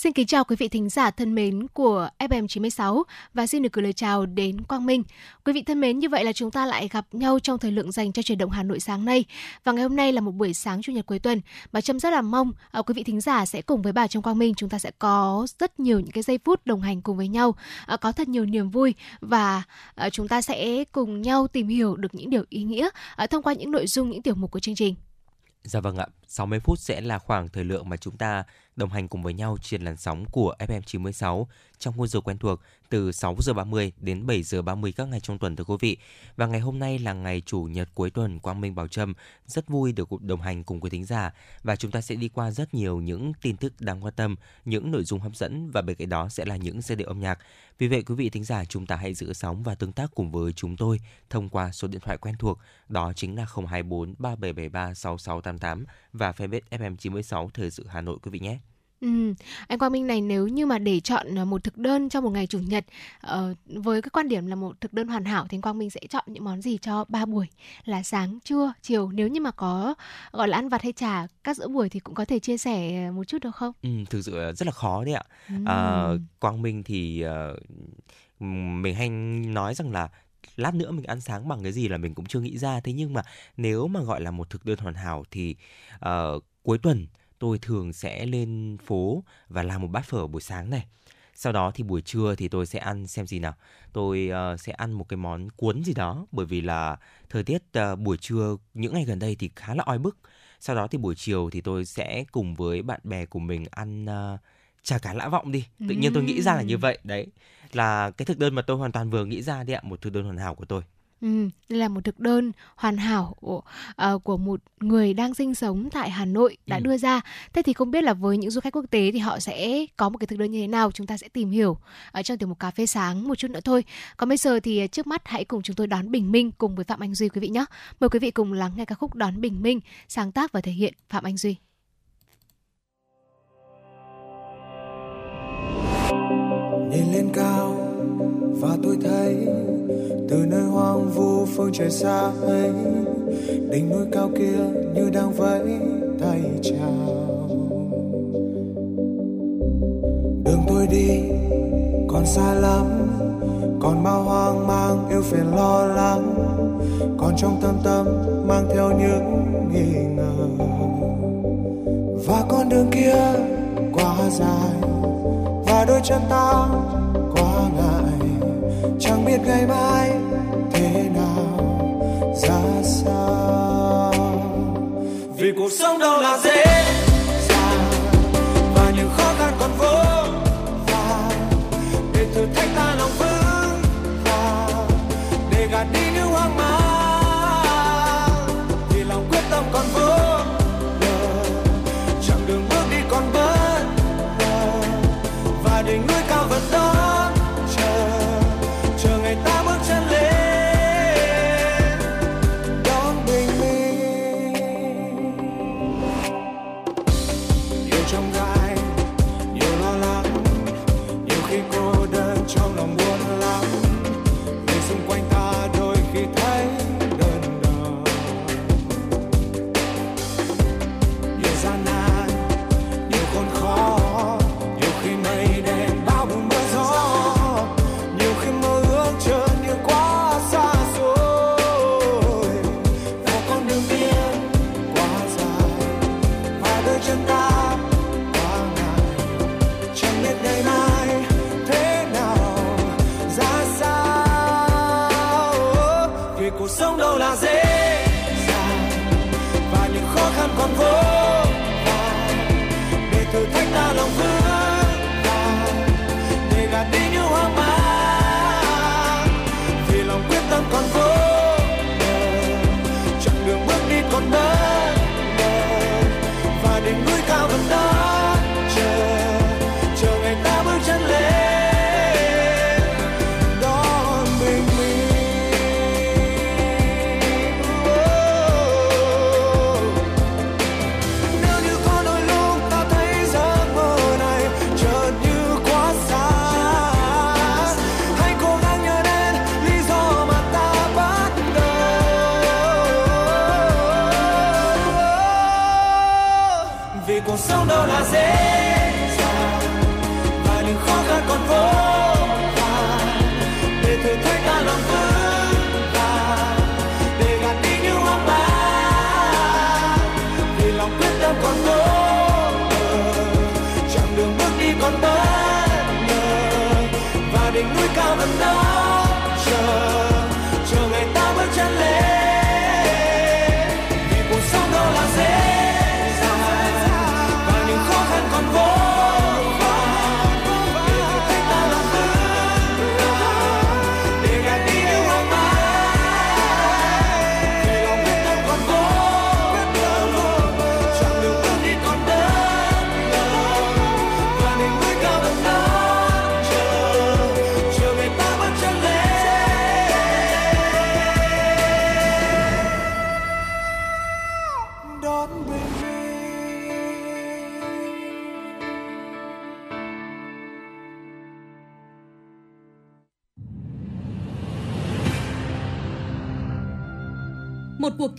Xin kính chào quý vị thính giả thân mến của FM 96 và xin được gửi lời chào đến Quang Minh. Quý vị thân mến, như vậy là chúng ta lại gặp nhau trong thời lượng dành cho truyền động Hà Nội sáng nay. Và ngày hôm nay là một buổi sáng chủ nhật cuối tuần. Bà Trâm rất là mong uh, quý vị thính giả sẽ cùng với bà trong Quang Minh chúng ta sẽ có rất nhiều những cái giây phút đồng hành cùng với nhau, uh, có thật nhiều niềm vui và uh, chúng ta sẽ cùng nhau tìm hiểu được những điều ý nghĩa uh, thông qua những nội dung những tiểu mục của chương trình. Dạ vâng ạ, 60 phút sẽ là khoảng thời lượng mà chúng ta đồng hành cùng với nhau trên làn sóng của FM 96 trong khung giờ quen thuộc từ 6 giờ 30 đến 7 giờ 30 các ngày trong tuần thưa quý vị. Và ngày hôm nay là ngày chủ nhật cuối tuần Quang Minh Bảo Trâm rất vui được đồng hành cùng quý thính giả và chúng ta sẽ đi qua rất nhiều những tin tức đáng quan tâm, những nội dung hấp dẫn và bên cạnh đó sẽ là những giai điệu âm nhạc. Vì vậy quý vị thính giả chúng ta hãy giữ sóng và tương tác cùng với chúng tôi thông qua số điện thoại quen thuộc đó chính là 024 3773 6688 và fanpage FM 96 Thời sự Hà Nội quý vị nhé. Ừ, anh Quang Minh này nếu như mà để chọn ờ, một thực đơn trong một ngày chủ nhật uh, với cái quan điểm là một thực đơn hoàn hảo thì anh Quang Minh sẽ chọn những món gì cho ba buổi là sáng, trưa, chiều nếu như mà có gọi là ăn vặt hay trà các giữa buổi thì cũng có thể chia sẻ một chút được không? Ừ, thực sự rất là khó đấy ạ. Ừ. À, Quang Minh thì uh, mình hay nói rằng là lát nữa mình ăn sáng bằng cái gì là mình cũng chưa nghĩ ra thế nhưng mà nếu mà gọi là một thực đơn hoàn hảo thì uh, cuối tuần tôi thường sẽ lên phố và làm một bát phở buổi sáng này. Sau đó thì buổi trưa thì tôi sẽ ăn xem gì nào. Tôi uh, sẽ ăn một cái món cuốn gì đó bởi vì là thời tiết uh, buổi trưa những ngày gần đây thì khá là oi bức. Sau đó thì buổi chiều thì tôi sẽ cùng với bạn bè của mình ăn uh, chả cá lã vọng đi. Tự nhiên tôi nghĩ ra là như vậy. Đấy là cái thực đơn mà tôi hoàn toàn vừa nghĩ ra đi ạ một thực đơn hoàn hảo của tôi Ừ, đây là một thực đơn hoàn hảo của, uh, của một người đang sinh sống tại Hà Nội đã ừ. đưa ra. Thế thì không biết là với những du khách quốc tế thì họ sẽ có một cái thực đơn như thế nào? Chúng ta sẽ tìm hiểu ở trong tiểu mục cà phê sáng một chút nữa thôi. Còn bây giờ thì trước mắt hãy cùng chúng tôi đón Bình Minh cùng với Phạm Anh Duy quý vị nhé. Mời quý vị cùng lắng nghe ca khúc đón Bình Minh sáng tác và thể hiện Phạm Anh Duy. Nhìn lên cao và tôi thấy từ nơi hoang vu phương trời xa ấy, đỉnh núi cao kia như đang vẫy tay chào. Đường tôi đi còn xa lắm, còn bao hoang mang yêu phiền lo lắng, còn trong tâm tâm mang theo những nghi ngờ. Và con đường kia quá dài, và đôi chân ta chẳng biết ngày mai thế nào, ra sao. Vì cuộc sống đâu là dễ dàng, và những khó khăn còn vô vàn. Để thử thách ta lòng vững vàng, để gạt đi những hoang mang.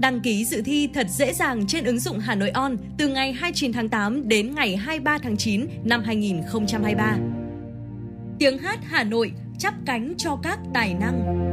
Đăng ký dự thi thật dễ dàng trên ứng dụng Hà Nội On từ ngày 29 tháng 8 đến ngày 23 tháng 9 năm 2023. Tiếng hát Hà Nội chắp cánh cho các tài năng.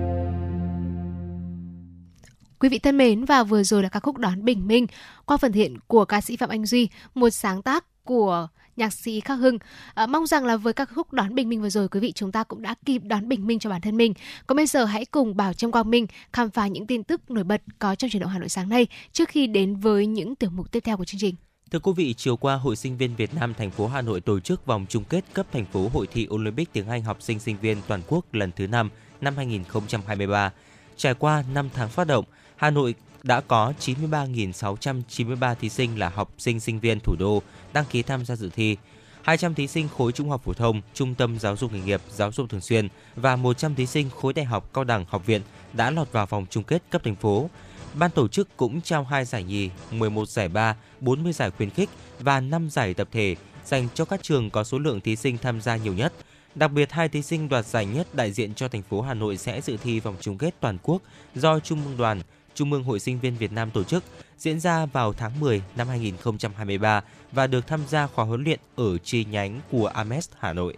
Quý vị thân mến và vừa rồi là ca khúc đón bình minh qua phần thiện của ca sĩ Phạm Anh Duy, một sáng tác của nhạc sĩ Khắc Hưng. À, mong rằng là với các khúc đón bình minh vừa rồi quý vị chúng ta cũng đã kịp đón bình minh cho bản thân mình. Còn bây giờ hãy cùng Bảo Trâm Quang Minh khám phá những tin tức nổi bật có trong chuyển động Hà Nội sáng nay trước khi đến với những tiểu mục tiếp theo của chương trình. Thưa quý vị, chiều qua, Hội sinh viên Việt Nam thành phố Hà Nội tổ chức vòng chung kết cấp thành phố hội thi Olympic tiếng Anh học sinh sinh viên toàn quốc lần thứ 5 năm 2023. Trải qua 5 tháng phát động, Hà Nội đã có 93.693 thí sinh là học sinh sinh viên thủ đô đăng ký tham gia dự thi. 200 thí sinh khối trung học phổ thông, trung tâm giáo dục nghề nghiệp, giáo dục thường xuyên và 100 thí sinh khối đại học, cao đẳng, học viện đã lọt vào vòng chung kết cấp thành phố. Ban tổ chức cũng trao 2 giải nhì, 11 giải ba, 40 giải khuyến khích và 5 giải tập thể dành cho các trường có số lượng thí sinh tham gia nhiều nhất. Đặc biệt, hai thí sinh đoạt giải nhất đại diện cho thành phố Hà Nội sẽ dự thi vòng chung kết toàn quốc do Trung ương đoàn, Trung ương Hội sinh viên Việt Nam tổ chức diễn ra vào tháng 10 năm 2023 và được tham gia khóa huấn luyện ở chi nhánh của Ames Hà Nội.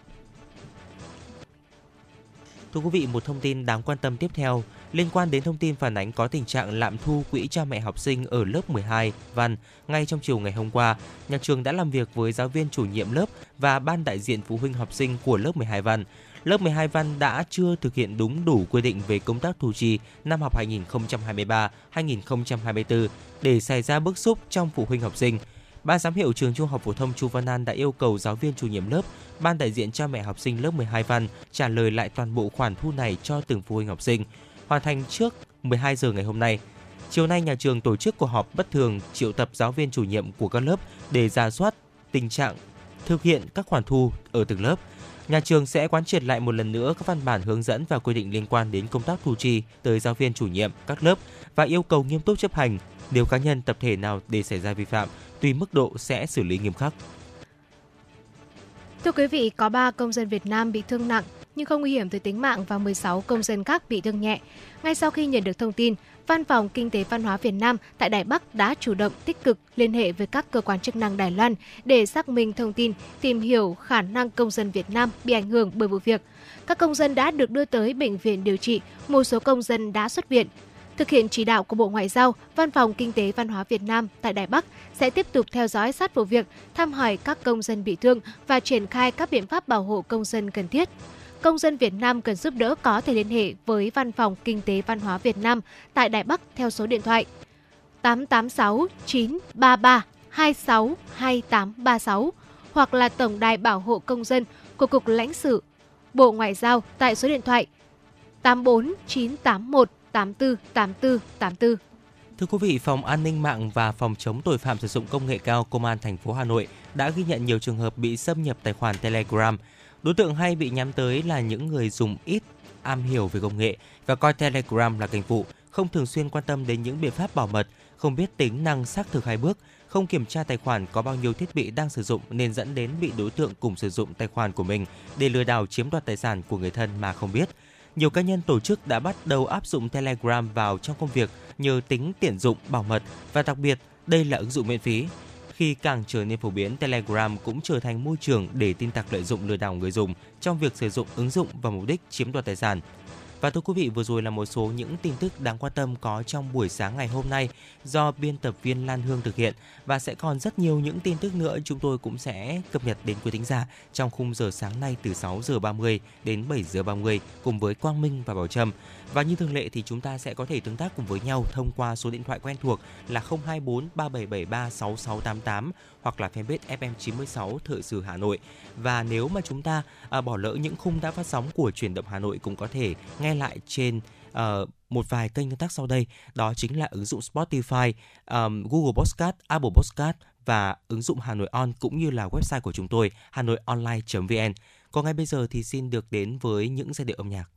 Thưa quý vị, một thông tin đáng quan tâm tiếp theo liên quan đến thông tin phản ánh có tình trạng lạm thu quỹ cha mẹ học sinh ở lớp 12 văn. Ngay trong chiều ngày hôm qua, nhà trường đã làm việc với giáo viên chủ nhiệm lớp và ban đại diện phụ huynh học sinh của lớp 12 văn. Lớp 12 văn đã chưa thực hiện đúng đủ quy định về công tác thu chi năm học 2023-2024 để xảy ra bức xúc trong phụ huynh học sinh. Ban giám hiệu trường Trung học phổ thông Chu Văn An đã yêu cầu giáo viên chủ nhiệm lớp, ban đại diện cha mẹ học sinh lớp 12 văn trả lời lại toàn bộ khoản thu này cho từng phụ huynh học sinh, hoàn thành trước 12 giờ ngày hôm nay. Chiều nay nhà trường tổ chức cuộc họp bất thường triệu tập giáo viên chủ nhiệm của các lớp để ra soát tình trạng thực hiện các khoản thu ở từng lớp. Nhà trường sẽ quán triệt lại một lần nữa các văn bản hướng dẫn và quy định liên quan đến công tác thu chi tới giáo viên chủ nhiệm các lớp và yêu cầu nghiêm túc chấp hành. Nếu cá nhân tập thể nào để xảy ra vi phạm, tùy mức độ sẽ xử lý nghiêm khắc. Thưa quý vị, có 3 công dân Việt Nam bị thương nặng nhưng không nguy hiểm tới tính mạng và 16 công dân khác bị thương nhẹ. Ngay sau khi nhận được thông tin, Văn phòng Kinh tế Văn hóa Việt Nam tại Đài Bắc đã chủ động tích cực liên hệ với các cơ quan chức năng Đài Loan để xác minh thông tin, tìm hiểu khả năng công dân Việt Nam bị ảnh hưởng bởi vụ việc. Các công dân đã được đưa tới bệnh viện điều trị, một số công dân đã xuất viện. Thực hiện chỉ đạo của Bộ Ngoại giao, Văn phòng Kinh tế Văn hóa Việt Nam tại Đài Bắc sẽ tiếp tục theo dõi sát vụ việc, thăm hỏi các công dân bị thương và triển khai các biện pháp bảo hộ công dân cần thiết. Công dân Việt Nam cần giúp đỡ có thể liên hệ với Văn phòng Kinh tế Văn hóa Việt Nam tại Đài Bắc theo số điện thoại 886 933 26 2836 hoặc là Tổng đài Bảo hộ Công dân của Cục Lãnh sự Bộ Ngoại giao tại số điện thoại 84 981 84 84 84. Thưa quý vị, Phòng An ninh mạng và Phòng chống tội phạm sử dụng công nghệ cao Công an thành phố Hà Nội đã ghi nhận nhiều trường hợp bị xâm nhập tài khoản Telegram. Đối tượng hay bị nhắm tới là những người dùng ít am hiểu về công nghệ và coi Telegram là kênh phụ, không thường xuyên quan tâm đến những biện pháp bảo mật, không biết tính năng xác thực hai bước, không kiểm tra tài khoản có bao nhiêu thiết bị đang sử dụng nên dẫn đến bị đối tượng cùng sử dụng tài khoản của mình để lừa đảo chiếm đoạt tài sản của người thân mà không biết. Nhiều cá nhân tổ chức đã bắt đầu áp dụng Telegram vào trong công việc nhờ tính tiện dụng, bảo mật và đặc biệt đây là ứng dụng miễn phí. Khi càng trở nên phổ biến, Telegram cũng trở thành môi trường để tin tặc lợi dụng lừa đảo người dùng trong việc sử dụng ứng dụng vào mục đích chiếm đoạt tài sản. Và thưa quý vị, vừa rồi là một số những tin tức đáng quan tâm có trong buổi sáng ngày hôm nay do biên tập viên Lan Hương thực hiện và sẽ còn rất nhiều những tin tức nữa chúng tôi cũng sẽ cập nhật đến quý thính giả trong khung giờ sáng nay từ 6 giờ 30 đến 7 giờ 30 cùng với Quang Minh và Bảo Trâm. Và như thường lệ thì chúng ta sẽ có thể tương tác cùng với nhau thông qua số điện thoại quen thuộc là 024 3773 6688 hoặc là fanpage FM96 Thời sự Hà Nội. Và nếu mà chúng ta à, bỏ lỡ những khung đã phát sóng của truyền động Hà Nội cũng có thể nghe lại trên uh, một vài kênh tương tác sau đây. Đó chính là ứng dụng Spotify, um, Google Podcast, Apple Podcast và ứng dụng Hà Nội On cũng như là website của chúng tôi hanoionline.vn. Còn ngay bây giờ thì xin được đến với những giai điệu âm nhạc.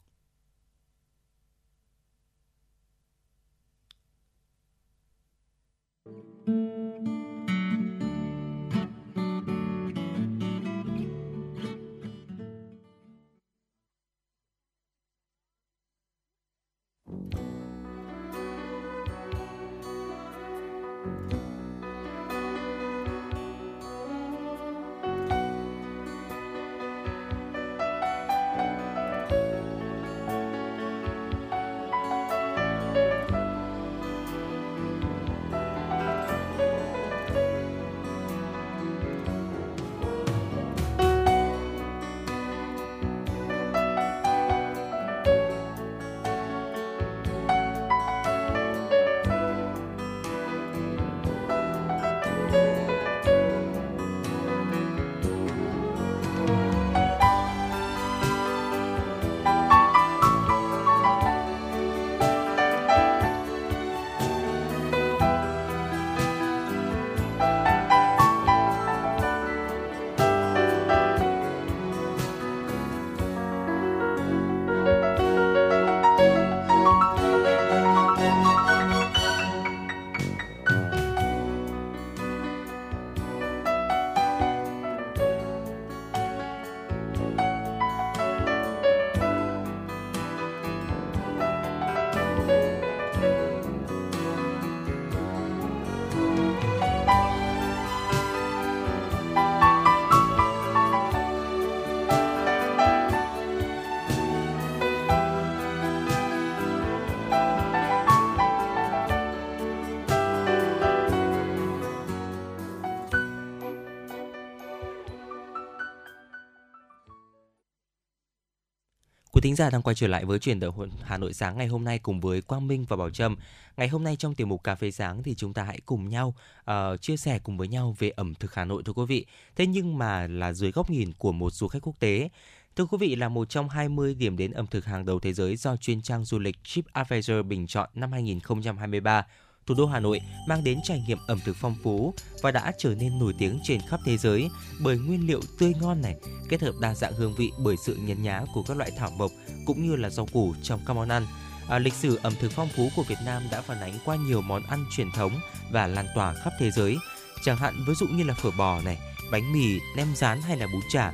Thính giả đang quay trở lại với truyền động Hà Nội sáng ngày hôm nay cùng với Quang Minh và Bảo Trâm. Ngày hôm nay trong tiểu mục cà phê sáng thì chúng ta hãy cùng nhau uh, chia sẻ cùng với nhau về ẩm thực Hà Nội thưa quý vị. Thế nhưng mà là dưới góc nhìn của một du khách quốc tế. Thưa quý vị là một trong 20 điểm đến ẩm thực hàng đầu thế giới do chuyên trang du lịch TripAdvisor bình chọn năm 2023 thủ đô Hà Nội mang đến trải nghiệm ẩm thực phong phú và đã trở nên nổi tiếng trên khắp thế giới bởi nguyên liệu tươi ngon này, kết hợp đa dạng hương vị bởi sự nhấn nhá của các loại thảo mộc cũng như là rau củ trong các món ăn. À, lịch sử ẩm thực phong phú của Việt Nam đã phản ánh qua nhiều món ăn truyền thống và lan tỏa khắp thế giới. Chẳng hạn ví dụ như là phở bò này, bánh mì, nem rán hay là bún chả.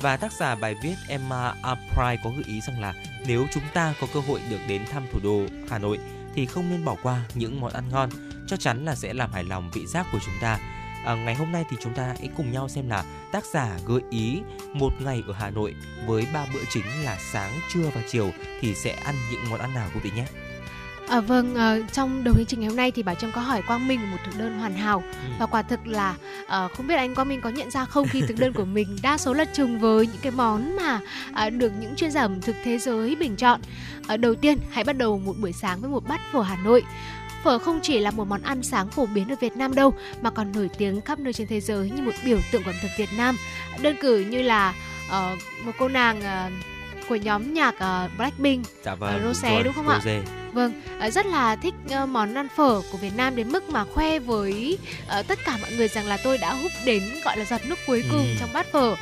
Và tác giả bài viết Emma Apry có gợi ý rằng là nếu chúng ta có cơ hội được đến thăm thủ đô Hà Nội thì không nên bỏ qua những món ăn ngon chắc chắn là sẽ làm hài lòng vị giác của chúng ta à, ngày hôm nay thì chúng ta hãy cùng nhau xem là tác giả gợi ý một ngày ở Hà Nội với ba bữa chính là sáng, trưa và chiều thì sẽ ăn những món ăn nào quý vị nhé. À, vâng, uh, trong đầu chương trình ngày hôm nay thì bà Trâm có hỏi Quang Minh một thực đơn hoàn hảo ừ. và quả thực là uh, không biết anh Quang Minh có nhận ra không khi thực đơn của mình đa số là trùng với những cái món mà uh, được những chuyên gia ẩm thực thế giới bình chọn. Uh, đầu tiên, hãy bắt đầu một buổi sáng với một bát phở Hà Nội. Phở không chỉ là một món ăn sáng phổ biến ở Việt Nam đâu mà còn nổi tiếng khắp nơi trên thế giới như một biểu tượng của ẩm thực Việt Nam. Đơn cử như là uh, một cô nàng uh, của nhóm nhạc uh, Blackpink, dạ vâng, uh, Rose đúng, không Rose. ạ? Vâng, uh, rất là thích món ăn phở của Việt Nam đến mức mà khoe với uh, tất cả mọi người rằng là tôi đã hút đến gọi là giọt nước cuối cùng ừ. trong bát phở. Uh,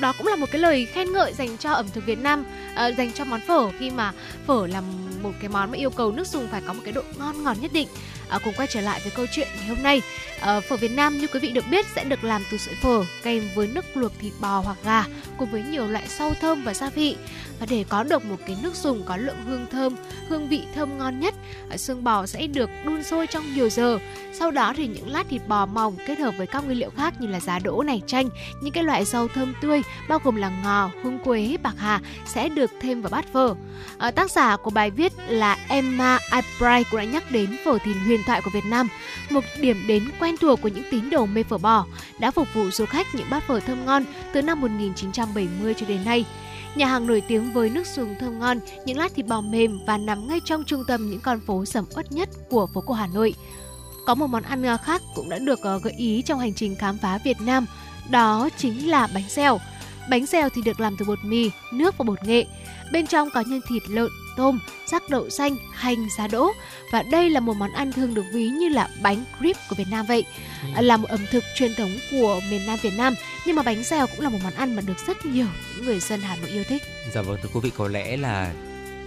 đó cũng là một cái lời khen ngợi dành cho ẩm thực Việt Nam, uh, dành cho món phở khi mà phở là một cái món mà yêu cầu nước dùng phải có một cái độ ngon ngọt nhất định à, cùng quay trở lại với câu chuyện ngày hôm nay. À, phở Việt Nam như quý vị được biết sẽ được làm từ sợi phở kèm với nước luộc thịt bò hoặc gà cùng với nhiều loại rau thơm và gia vị. Và để có được một cái nước dùng có lượng hương thơm hương vị thơm ngon nhất à, xương bò sẽ được đun sôi trong nhiều giờ. Sau đó thì những lát thịt bò mỏng kết hợp với các nguyên liệu khác như là giá đỗ này chanh những cái loại rau thơm tươi bao gồm là ngò hương quế bạc hà sẽ được thêm vào bát phở. À, tác giả của bài viết là Emma Albright cũng đã nhắc đến phở thìn huyền thoại của Việt Nam, một điểm đến quen thuộc của những tín đồ mê phở bò, đã phục vụ du khách những bát phở thơm ngon từ năm 1970 cho đến nay. Nhà hàng nổi tiếng với nước dùng thơm ngon, những lát thịt bò mềm và nằm ngay trong trung tâm những con phố sầm uất nhất của phố cổ Hà Nội. Có một món ăn khác cũng đã được ờ, gợi ý trong hành trình khám phá Việt Nam, đó chính là bánh xèo. Bánh xèo thì được làm từ bột mì, nước và bột nghệ. Bên trong có nhân thịt lợn, tôm, rắc đậu xanh, hành, giá đỗ và đây là một món ăn thường được ví như là bánh crepe của Việt Nam vậy. Ừ. Là một ẩm thực truyền thống của miền Nam Việt Nam nhưng mà bánh xèo cũng là một món ăn mà được rất nhiều những người dân Hà Nội yêu thích. Dạ vâng thưa quý vị có lẽ là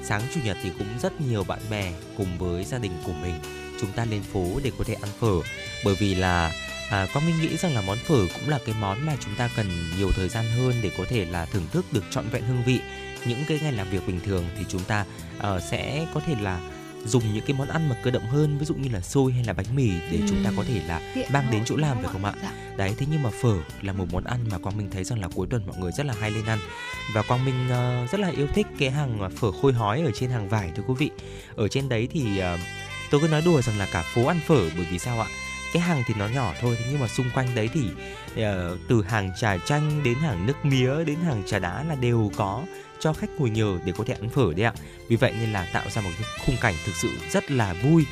sáng chủ nhật thì cũng rất nhiều bạn bè cùng với gia đình của mình chúng ta lên phố để có thể ăn phở bởi vì là à, con mình nghĩ rằng là món phở cũng là cái món mà chúng ta cần nhiều thời gian hơn để có thể là thưởng thức được trọn vẹn hương vị những cái ngày làm việc bình thường thì chúng ta uh, sẽ có thể là dùng những cái món ăn mà cơ động hơn ví dụ như là xôi hay là bánh mì để ừ. chúng ta có thể là Tiện mang đến chỗ làm phải không ạ? Dạ. Đấy thế nhưng mà phở là một món ăn mà Quang Minh thấy rằng là cuối tuần mọi người rất là hay lên ăn và Quang Minh uh, rất là yêu thích cái hàng phở khôi hói ở trên hàng vải thưa quý vị. Ở trên đấy thì uh, tôi cứ nói đùa rằng là cả phố ăn phở bởi vì sao ạ? Cái hàng thì nó nhỏ thôi thế nhưng mà xung quanh đấy thì uh, từ hàng trà chanh đến hàng nước mía đến hàng trà đá là đều có cho khách ngồi nhờ để có thể ăn phở đấy ạ. Vì vậy nên là tạo ra một cái khung cảnh thực sự rất là vui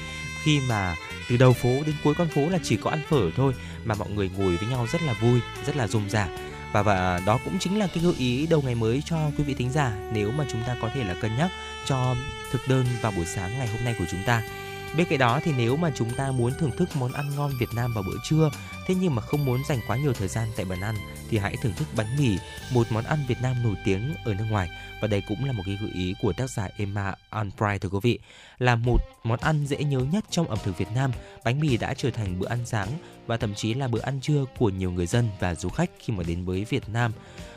khi mà từ đầu phố đến cuối con phố là chỉ có ăn phở thôi mà mọi người ngồi với nhau rất là vui, rất là rôm rả. Và và đó cũng chính là cái gợi ý đầu ngày mới cho quý vị thính giả nếu mà chúng ta có thể là cân nhắc cho thực đơn vào buổi sáng ngày hôm nay của chúng ta Bên cạnh đó thì nếu mà chúng ta muốn thưởng thức món ăn ngon Việt Nam vào bữa trưa, thế nhưng mà không muốn dành quá nhiều thời gian tại bàn ăn thì hãy thưởng thức bánh mì, một món ăn Việt Nam nổi tiếng ở nước ngoài và đây cũng là một cái gợi ý của tác giả Emma Albright thưa quý vị. Là một món ăn dễ nhớ nhất trong ẩm thực Việt Nam, bánh mì đã trở thành bữa ăn sáng và thậm chí là bữa ăn trưa của nhiều người dân và du khách khi mà đến với Việt Nam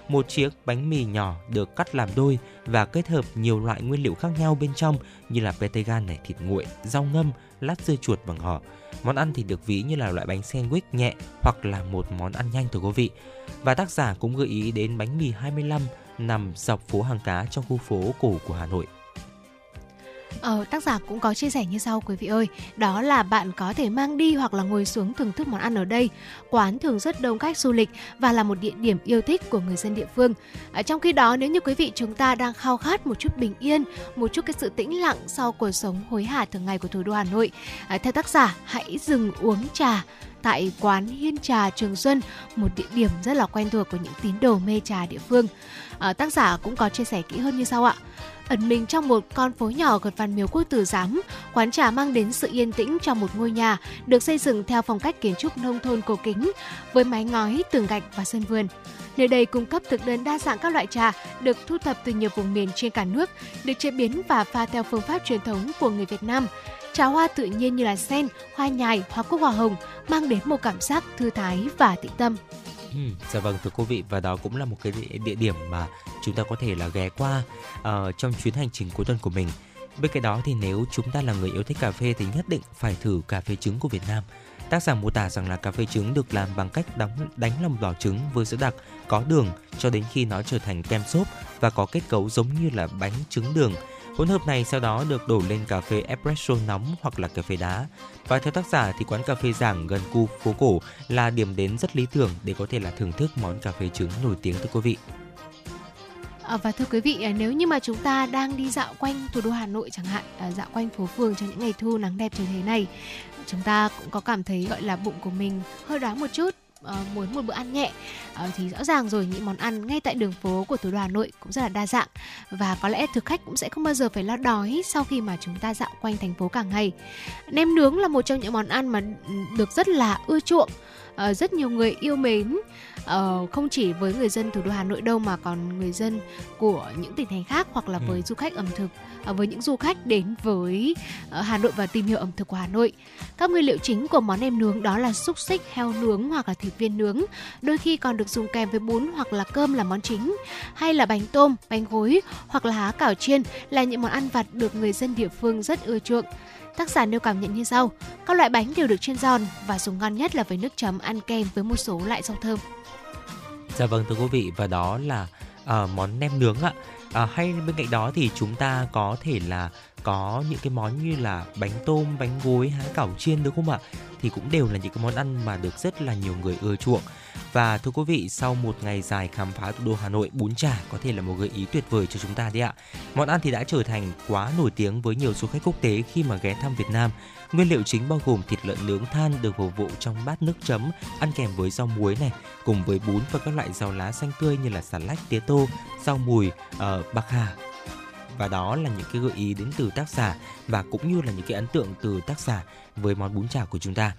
một chiếc bánh mì nhỏ được cắt làm đôi và kết hợp nhiều loại nguyên liệu khác nhau bên trong như là pate gan này, thịt nguội, rau ngâm, lát dưa chuột và ngò. Món ăn thì được ví như là loại bánh sandwich nhẹ hoặc là một món ăn nhanh thưa quý vị. Và tác giả cũng gợi ý đến bánh mì 25 nằm dọc phố hàng cá trong khu phố cổ của Hà Nội. Ờ, tác giả cũng có chia sẻ như sau quý vị ơi. Đó là bạn có thể mang đi hoặc là ngồi xuống thưởng thức món ăn ở đây. Quán thường rất đông khách du lịch và là một địa điểm yêu thích của người dân địa phương. À, Trong khi đó nếu như quý vị chúng ta đang khao khát một chút bình yên Một chút cái sự tĩnh lặng sau cuộc sống hối hả thường ngày của thủ đô Hà Nội à, Theo tác giả hãy dừng uống trà tại quán Hiên Trà Trường Xuân, một địa điểm rất là quen thuộc của những tín đồ mê trà địa phương. À, tác giả cũng có chia sẻ kỹ hơn như sau ạ ẩn mình trong một con phố nhỏ gần văn miếu quốc tử giám, quán trà mang đến sự yên tĩnh trong một ngôi nhà được xây dựng theo phong cách kiến trúc nông thôn cổ kính với mái ngói, tường gạch và sân vườn. Nơi đây cung cấp thực đơn đa dạng các loại trà được thu thập từ nhiều vùng miền trên cả nước, được chế biến và pha theo phương pháp truyền thống của người Việt Nam. Trà hoa tự nhiên như là sen, hoa nhài, hoa cúc hoa hồng mang đến một cảm giác thư thái và tĩnh tâm. Ừ, dạ vâng thưa quý vị và đó cũng là một cái địa, điểm mà chúng ta có thể là ghé qua uh, trong chuyến hành trình cuối tuần của mình. Bên cạnh đó thì nếu chúng ta là người yêu thích cà phê thì nhất định phải thử cà phê trứng của Việt Nam. Tác giả mô tả rằng là cà phê trứng được làm bằng cách đóng đánh lòng đỏ trứng với sữa đặc có đường cho đến khi nó trở thành kem xốp và có kết cấu giống như là bánh trứng đường Hỗn hợp này sau đó được đổ lên cà phê espresso nóng hoặc là cà phê đá. Và theo tác giả thì quán cà phê giảng gần khu phố cổ là điểm đến rất lý tưởng để có thể là thưởng thức món cà phê trứng nổi tiếng thưa quý vị. À, và thưa quý vị, à, nếu như mà chúng ta đang đi dạo quanh thủ đô Hà Nội chẳng hạn, à, dạo quanh phố phường trong những ngày thu nắng đẹp như thế này, chúng ta cũng có cảm thấy gọi là bụng của mình hơi đói một chút uh, muốn một bữa ăn nhẹ. Uh, thì rõ ràng rồi những món ăn ngay tại đường phố của thủ đô Hà Nội cũng rất là đa dạng. Và có lẽ thực khách cũng sẽ không bao giờ phải lo đói sau khi mà chúng ta dạo quanh thành phố cả ngày. Nem nướng là một trong những món ăn mà được rất là ưa chuộng. Uh, rất nhiều người yêu mến uh, không chỉ với người dân thủ đô Hà Nội đâu mà còn người dân của những tỉnh thành khác hoặc là ừ. với du khách ẩm thực uh, với những du khách đến với uh, Hà Nội và tìm hiểu ẩm thực của Hà Nội. Các nguyên liệu chính của món nem nướng đó là xúc xích, heo nướng hoặc là thịt viên nướng, đôi khi còn được dùng kèm với bún hoặc là cơm là món chính, hay là bánh tôm, bánh gối hoặc là há cảo chiên là những món ăn vặt được người dân địa phương rất ưa chuộng. Tác giả nêu cảm nhận như sau: các loại bánh đều được chiên giòn và dùng ngon nhất là với nước chấm ăn kèm với một số loại rau thơm. Dạ vâng thưa quý vị và đó là uh, món nem nướng ạ. À, hay bên cạnh đó thì chúng ta có thể là có những cái món như là bánh tôm, bánh gối, há cảo chiên đúng không ạ? Thì cũng đều là những cái món ăn mà được rất là nhiều người ưa chuộng. Và thưa quý vị, sau một ngày dài khám phá thủ đô Hà Nội, bún chả có thể là một gợi ý tuyệt vời cho chúng ta đấy ạ. Món ăn thì đã trở thành quá nổi tiếng với nhiều du khách quốc tế khi mà ghé thăm Việt Nam. Nguyên liệu chính bao gồm thịt lợn nướng than được phục vụ trong bát nước chấm, ăn kèm với rau muối này, cùng với bún và các loại rau lá xanh tươi như là xà lách, tía tô, rau mùi, uh, bạc hà, và đó là những cái gợi ý đến từ tác giả và cũng như là những cái ấn tượng từ tác giả với món bún chả của chúng ta.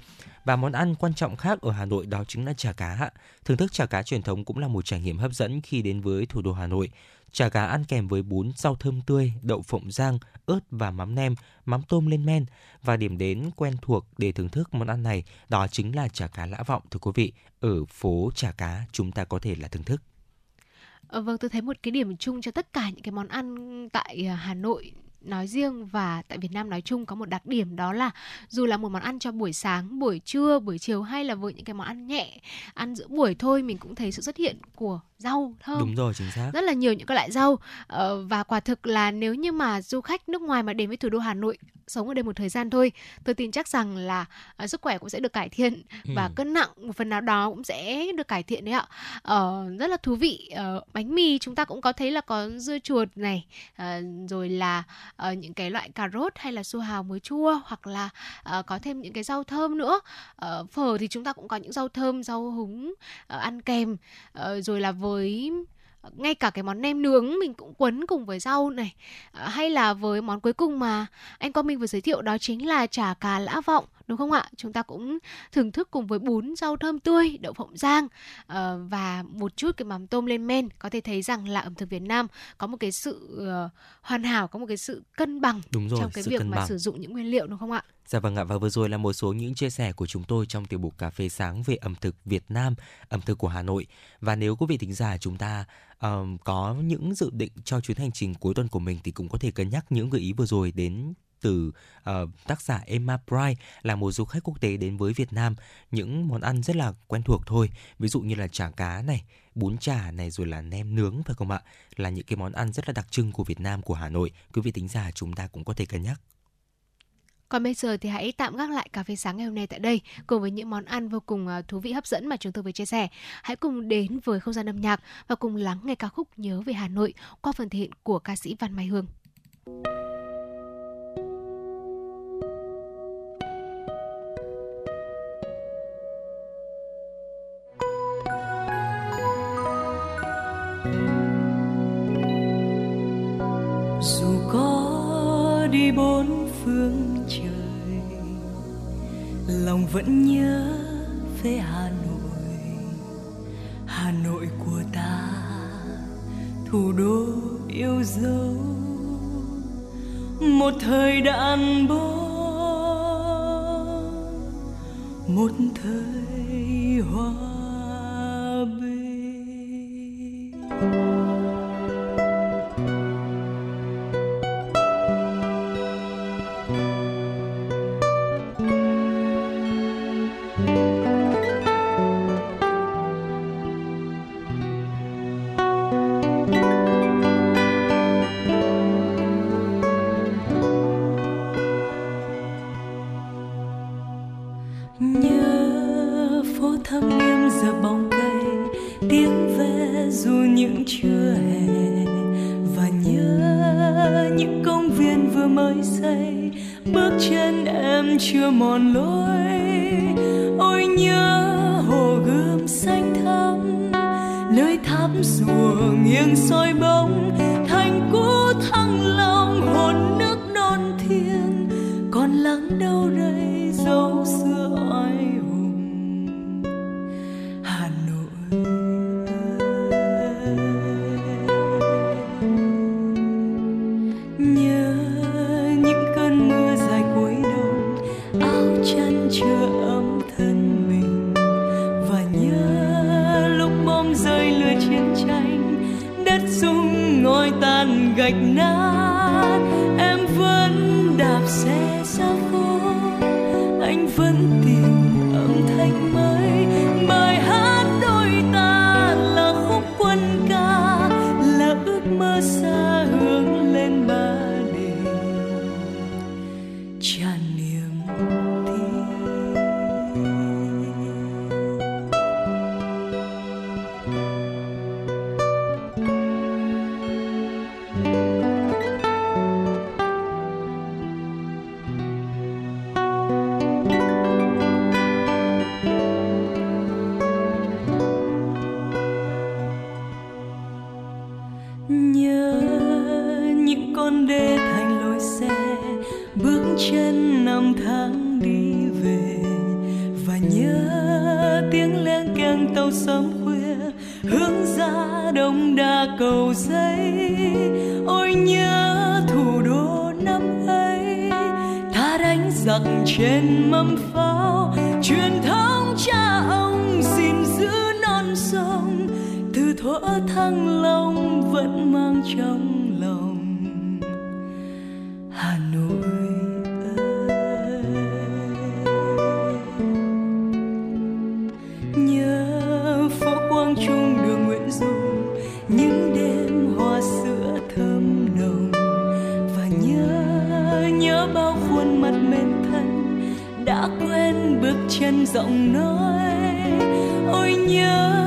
Và món ăn quan trọng khác ở Hà Nội đó chính là chả cá. Thưởng thức chả cá truyền thống cũng là một trải nghiệm hấp dẫn khi đến với thủ đô Hà Nội. Chả cá ăn kèm với bún, rau thơm tươi, đậu phộng rang, ớt và mắm nem, mắm tôm lên men. Và điểm đến quen thuộc để thưởng thức món ăn này đó chính là chả cá lã vọng thưa quý vị. Ở phố chả cá chúng ta có thể là thưởng thức. Ờ, vâng, tôi thấy một cái điểm chung cho tất cả những cái món ăn tại à, Hà Nội nói riêng và tại Việt Nam nói chung có một đặc điểm đó là dù là một món ăn cho buổi sáng, buổi trưa, buổi chiều hay là với những cái món ăn nhẹ, ăn giữa buổi thôi mình cũng thấy sự xuất hiện của rau thơm. Đúng rồi, chính xác. Rất là nhiều những cái loại rau ờ, và quả thực là nếu như mà du khách nước ngoài mà đến với thủ đô Hà Nội sống ở đây một thời gian thôi, tôi tin chắc rằng là uh, sức khỏe cũng sẽ được cải thiện ừ. và cân nặng một phần nào đó cũng sẽ được cải thiện đấy ạ. Uh, rất là thú vị. Uh, bánh mì chúng ta cũng có thấy là có dưa chuột này, uh, rồi là uh, những cái loại cà rốt hay là su hào muối chua hoặc là uh, có thêm những cái rau thơm nữa. Uh, phở thì chúng ta cũng có những rau thơm, rau húng uh, ăn kèm, uh, rồi là với ngay cả cái món nem nướng mình cũng quấn cùng với rau này. À, hay là với món cuối cùng mà anh Quang Minh vừa giới thiệu đó chính là chả cá lã vọng đúng không ạ? Chúng ta cũng thưởng thức cùng với bún rau thơm tươi đậu phộng rang uh, và một chút cái mắm tôm lên men. Có thể thấy rằng là ẩm thực Việt Nam có một cái sự uh, hoàn hảo có một cái sự cân bằng đúng rồi, trong cái việc mà sử dụng những nguyên liệu đúng không ạ Dạ vâng ạ và vừa rồi là một số những chia sẻ của chúng tôi trong tiểu mục cà phê sáng về ẩm thực Việt Nam, ẩm thực của Hà Nội. Và nếu quý vị thính giả chúng ta um, có những dự định cho chuyến hành trình cuối tuần của mình thì cũng có thể cân nhắc những gợi ý vừa rồi đến từ uh, tác giả Emma Bright là một du khách quốc tế đến với Việt Nam. Những món ăn rất là quen thuộc thôi ví dụ như là chả cá này bún chả này rồi là nem nướng phải không ạ? Là những cái món ăn rất là đặc trưng của Việt Nam của Hà Nội. Quý vị tính giả chúng ta cũng có thể cân nhắc còn bây giờ thì hãy tạm gác lại cà phê sáng ngày hôm nay tại đây, cùng với những món ăn vô cùng à, thú vị hấp dẫn mà chúng tôi vừa chia sẻ. Hãy cùng đến với không gian âm nhạc và cùng lắng nghe ca khúc Nhớ về Hà Nội qua phần thể hiện của ca sĩ Văn Mai Hương. dù có đi bốn phương trời. Lòng vẫn nhớ về hà nội. Hà nội của ta, thủ đô yêu dấu. Một thời đàn bó một thời nhớ những con đê thành lối xe, bước chân năm tháng đi về. Và nhớ tiếng len keng tàu sớm khuya, hướng ra đông đa cầu giấy. Ôi nhớ thủ đô năm ấy ta đánh giặc trên mâm pháo. Truyền thống cha ông gìn giữ non sông, từ thuở thăng long mang trong lòng hà nội ơi. Nhớ phố quang trung đường nguyễn du những đêm hoa sữa thơm nồng. Và nhớ nhớ bao khuôn mặt mến thân đã quen bước chân giọng nói. Ôi nhớ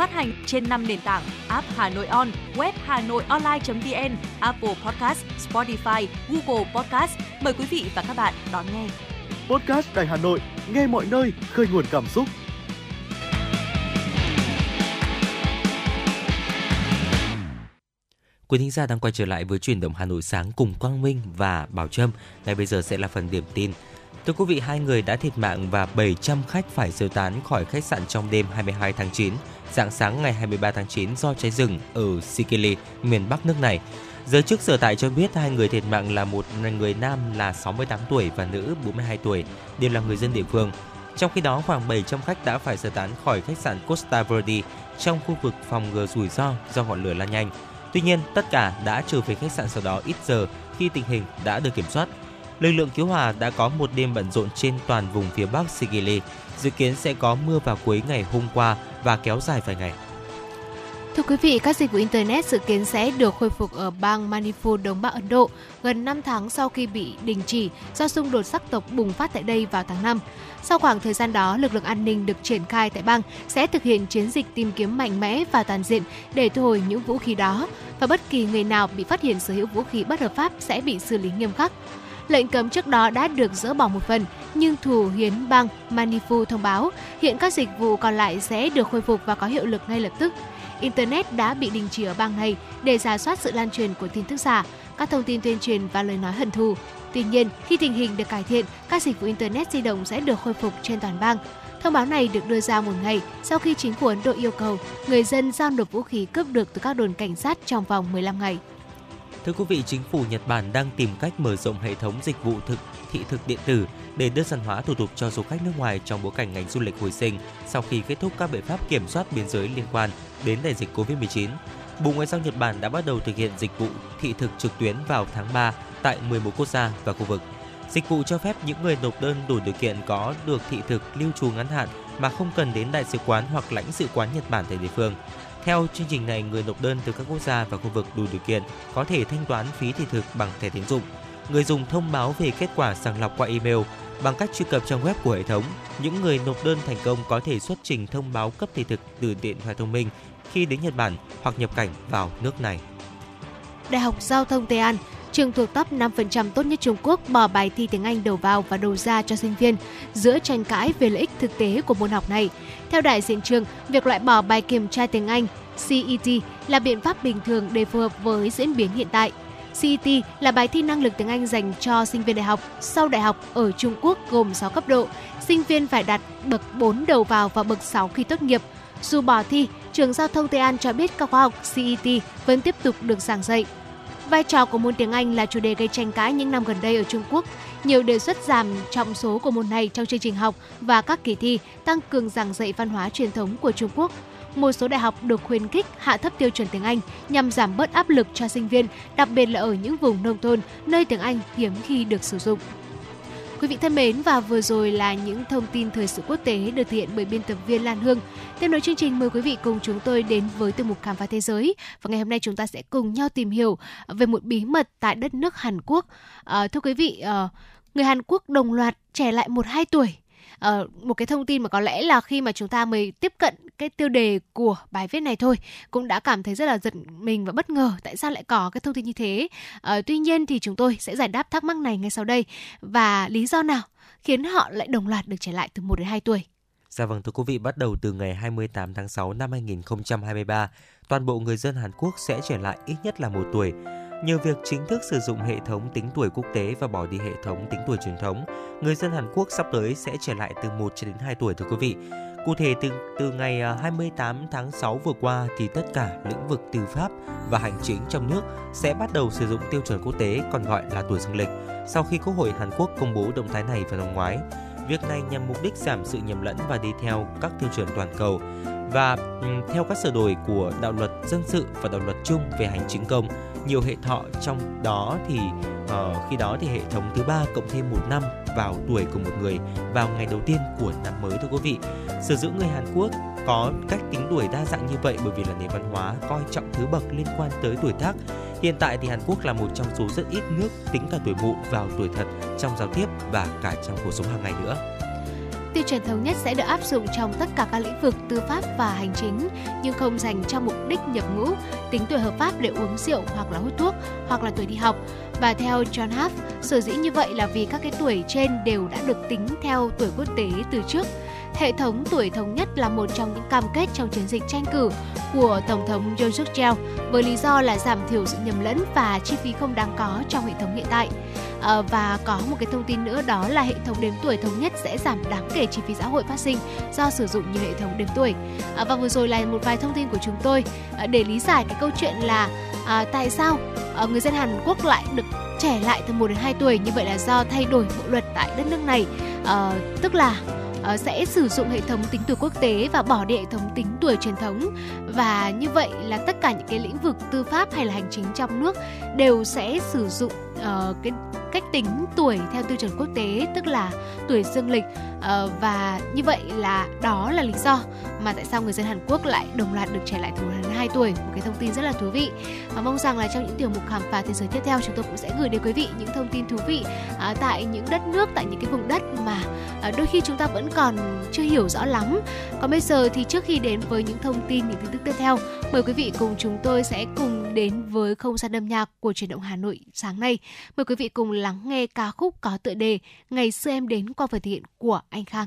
Phát hành trên 5 nền tảng app Hà Nội On, web Hà Nội Online.vn, Apple Podcast, Spotify, Google Podcast. Mời quý vị và các bạn đón nghe. Podcast Đài Hà Nội, nghe mọi nơi, khơi nguồn cảm xúc. Quý thính giả đang quay trở lại với chuyển động Hà Nội sáng cùng Quang Minh và Bảo Trâm. Ngay bây giờ sẽ là phần điểm tin. Thưa quý vị, hai người đã thiệt mạng và 700 khách phải sơ tán khỏi khách sạn trong đêm 22 tháng 9, dạng sáng ngày 23 tháng 9 do cháy rừng ở Sicily, miền Bắc nước này. Giới chức sở tại cho biết hai người thiệt mạng là một người nam là 68 tuổi và nữ 42 tuổi, đều là người dân địa phương. Trong khi đó, khoảng 700 khách đã phải sơ tán khỏi khách sạn Costa Verde trong khu vực phòng ngừa rủi ro do ngọn lửa lan nhanh. Tuy nhiên, tất cả đã trở về khách sạn sau đó ít giờ khi tình hình đã được kiểm soát. Lực lượng cứu hỏa đã có một đêm bận rộn trên toàn vùng phía Bắc Sicily dự kiến sẽ có mưa vào cuối ngày hôm qua và kéo dài vài ngày. Thưa quý vị, các dịch vụ Internet dự kiến sẽ được khôi phục ở bang Manipur, Đông Bắc Ấn Độ, gần 5 tháng sau khi bị đình chỉ do xung đột sắc tộc bùng phát tại đây vào tháng 5. Sau khoảng thời gian đó, lực lượng an ninh được triển khai tại bang sẽ thực hiện chiến dịch tìm kiếm mạnh mẽ và toàn diện để thu hồi những vũ khí đó, và bất kỳ người nào bị phát hiện sở hữu vũ khí bất hợp pháp sẽ bị xử lý nghiêm khắc. Lệnh cấm trước đó đã được dỡ bỏ một phần, nhưng thủ hiến bang Manipur thông báo hiện các dịch vụ còn lại sẽ được khôi phục và có hiệu lực ngay lập tức. Internet đã bị đình chỉ ở bang này để giả soát sự lan truyền của tin tức giả, các thông tin tuyên truyền và lời nói hận thù. Tuy nhiên, khi tình hình được cải thiện, các dịch vụ Internet di động sẽ được khôi phục trên toàn bang. Thông báo này được đưa ra một ngày sau khi chính phủ Ấn Độ yêu cầu người dân giao nộp vũ khí cướp được từ các đồn cảnh sát trong vòng 15 ngày. Thưa quý vị, chính phủ Nhật Bản đang tìm cách mở rộng hệ thống dịch vụ thực thị thực điện tử để đơn giản hóa thủ tục cho du khách nước ngoài trong bối cảnh ngành du lịch hồi sinh sau khi kết thúc các biện pháp kiểm soát biên giới liên quan đến đại dịch Covid-19. Bộ Ngoại giao Nhật Bản đã bắt đầu thực hiện dịch vụ thị thực trực tuyến vào tháng 3 tại 11 quốc gia và khu vực. Dịch vụ cho phép những người nộp đơn đủ điều kiện có được thị thực lưu trú ngắn hạn mà không cần đến đại sứ quán hoặc lãnh sự quán Nhật Bản tại địa phương. Theo chương trình này, người nộp đơn từ các quốc gia và khu vực đủ điều kiện có thể thanh toán phí thị thực bằng thẻ tín dụng. Người dùng thông báo về kết quả sàng lọc qua email bằng cách truy cập trang web của hệ thống. Những người nộp đơn thành công có thể xuất trình thông báo cấp thị thực từ điện thoại thông minh khi đến Nhật Bản hoặc nhập cảnh vào nước này. Đại học Giao thông Tây An trường thuộc top 5% tốt nhất Trung Quốc bỏ bài thi tiếng Anh đầu vào và đầu ra cho sinh viên giữa tranh cãi về lợi ích thực tế của môn học này. Theo đại diện trường, việc loại bỏ bài kiểm tra tiếng Anh CET là biện pháp bình thường để phù hợp với diễn biến hiện tại. CET là bài thi năng lực tiếng Anh dành cho sinh viên đại học sau đại học ở Trung Quốc gồm 6 cấp độ. Sinh viên phải đạt bậc 4 đầu vào và bậc 6 khi tốt nghiệp. Dù bỏ thi, trường Giao thông Tây An cho biết các khóa học CET vẫn tiếp tục được giảng dạy. Vai trò của môn tiếng Anh là chủ đề gây tranh cãi những năm gần đây ở Trung Quốc. Nhiều đề xuất giảm trọng số của môn này trong chương trình học và các kỳ thi, tăng cường giảng dạy văn hóa truyền thống của Trung Quốc. Một số đại học được khuyến khích hạ thấp tiêu chuẩn tiếng Anh nhằm giảm bớt áp lực cho sinh viên, đặc biệt là ở những vùng nông thôn nơi tiếng Anh hiếm khi được sử dụng. Quý vị thân mến và vừa rồi là những thông tin thời sự quốc tế được thực hiện bởi biên tập viên Lan Hương. Tiếp nối chương trình mời quý vị cùng chúng tôi đến với tiêu mục khám phá thế giới và ngày hôm nay chúng ta sẽ cùng nhau tìm hiểu về một bí mật tại đất nước Hàn Quốc. À, thưa quý vị, à, người Hàn Quốc đồng loạt trẻ lại một hai tuổi uh, một cái thông tin mà có lẽ là khi mà chúng ta mới tiếp cận cái tiêu đề của bài viết này thôi cũng đã cảm thấy rất là giật mình và bất ngờ tại sao lại có cái thông tin như thế. Uh, tuy nhiên thì chúng tôi sẽ giải đáp thắc mắc này ngay sau đây và lý do nào khiến họ lại đồng loạt được trở lại từ 1 đến 2 tuổi. Dạ vâng thưa quý vị, bắt đầu từ ngày 28 tháng 6 năm 2023, toàn bộ người dân Hàn Quốc sẽ trở lại ít nhất là một tuổi. Nhờ việc chính thức sử dụng hệ thống tính tuổi quốc tế và bỏ đi hệ thống tính tuổi truyền thống, người dân Hàn Quốc sắp tới sẽ trở lại từ 1 cho đến 2 tuổi thưa quý vị. Cụ thể từ từ ngày à, 28 tháng 6 vừa qua thì tất cả lĩnh vực tư pháp và hành chính trong nước sẽ bắt đầu sử dụng tiêu chuẩn quốc tế còn gọi là tuổi dương lịch sau khi Quốc hội Hàn Quốc công bố động thái này vào năm ngoái. Việc này nhằm mục đích giảm sự nhầm lẫn và đi theo các tiêu chuẩn toàn cầu. Và theo các sửa đổi của đạo luật dân sự và đạo luật chung về hành chính công, nhiều hệ thọ trong đó thì uh, khi đó thì hệ thống thứ ba cộng thêm một năm vào tuổi của một người vào ngày đầu tiên của năm mới thưa quý vị. Sử dụng người Hàn Quốc có cách tính tuổi đa dạng như vậy bởi vì là nền văn hóa coi trọng thứ bậc liên quan tới tuổi tác. Hiện tại thì Hàn Quốc là một trong số rất ít nước tính cả tuổi mụ vào tuổi thật trong giao tiếp và cả trong cuộc sống hàng ngày nữa. Tiêu chuẩn thống nhất sẽ được áp dụng trong tất cả các lĩnh vực tư pháp và hành chính, nhưng không dành cho mục đích nhập ngũ, tính tuổi hợp pháp để uống rượu hoặc là hút thuốc, hoặc là tuổi đi học. Và theo John Huff, sở dĩ như vậy là vì các cái tuổi trên đều đã được tính theo tuổi quốc tế từ trước. Hệ thống tuổi thống nhất là một trong những cam kết trong chiến dịch tranh cử của Tổng thống Yoon suk yeol với lý do là giảm thiểu sự nhầm lẫn và chi phí không đáng có trong hệ thống hiện tại. À, và có một cái thông tin nữa đó là hệ thống đếm tuổi thống nhất sẽ giảm đáng kể chi phí xã hội phát sinh do sử dụng nhiều hệ thống đếm tuổi. À, và vừa rồi là một vài thông tin của chúng tôi à, để lý giải cái câu chuyện là à, tại sao à, người dân Hàn Quốc lại được trẻ lại từ 1 đến 2 tuổi như vậy là do thay đổi bộ luật tại đất nước này à, tức là Ờ, sẽ sử dụng hệ thống tính tuổi quốc tế và bỏ đi hệ thống tính tuổi truyền thống. Và như vậy là tất cả những cái lĩnh vực tư pháp hay là hành chính trong nước đều sẽ sử dụng uh, cái cách tính tuổi theo tiêu chuẩn quốc tế tức là tuổi dương lịch uh, và như vậy là đó là lý do mà tại sao người dân Hàn Quốc lại đồng loạt được trẻ lại tuổi 2 tuổi. Một cái thông tin rất là thú vị. Và mong rằng là trong những tiểu mục khám phá thế giới tiếp theo chúng tôi cũng sẽ gửi đến quý vị những thông tin thú vị uh, tại những đất nước tại những cái vùng đất mà uh, đôi khi chúng ta vẫn còn chưa hiểu rõ lắm. Còn bây giờ thì trước khi đến với những thông tin những tin tức tiếp theo mời quý vị cùng chúng tôi sẽ cùng đến với không gian âm nhạc của truyền động Hà Nội sáng nay mời quý vị cùng lắng nghe ca khúc có tựa đề Ngày xưa em đến qua phần thiện của anh Khang.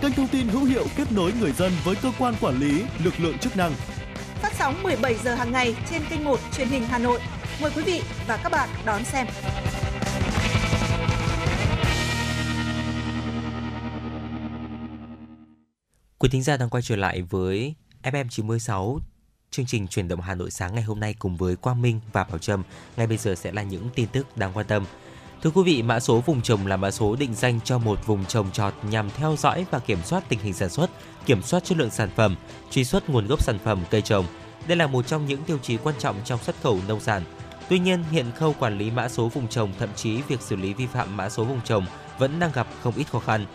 kênh thông tin hữu hiệu kết nối người dân với cơ quan quản lý, lực lượng chức năng. Phát sóng 17 giờ hàng ngày trên kênh 1 truyền hình Hà Nội. Mời quý vị và các bạn đón xem. Quý thính giả đang quay trở lại với FM 96 chương trình truyền động Hà Nội sáng ngày hôm nay cùng với Quang Minh và Bảo Trâm. Ngay bây giờ sẽ là những tin tức đáng quan tâm. Thưa quý vị, mã số vùng trồng là mã số định danh cho một vùng trồng trọt nhằm theo dõi và kiểm soát tình hình sản xuất, kiểm soát chất lượng sản phẩm, truy xuất nguồn gốc sản phẩm cây trồng. Đây là một trong những tiêu chí quan trọng trong xuất khẩu nông sản. Tuy nhiên, hiện khâu quản lý mã số vùng trồng, thậm chí việc xử lý vi phạm mã số vùng trồng vẫn đang gặp không ít khó khăn.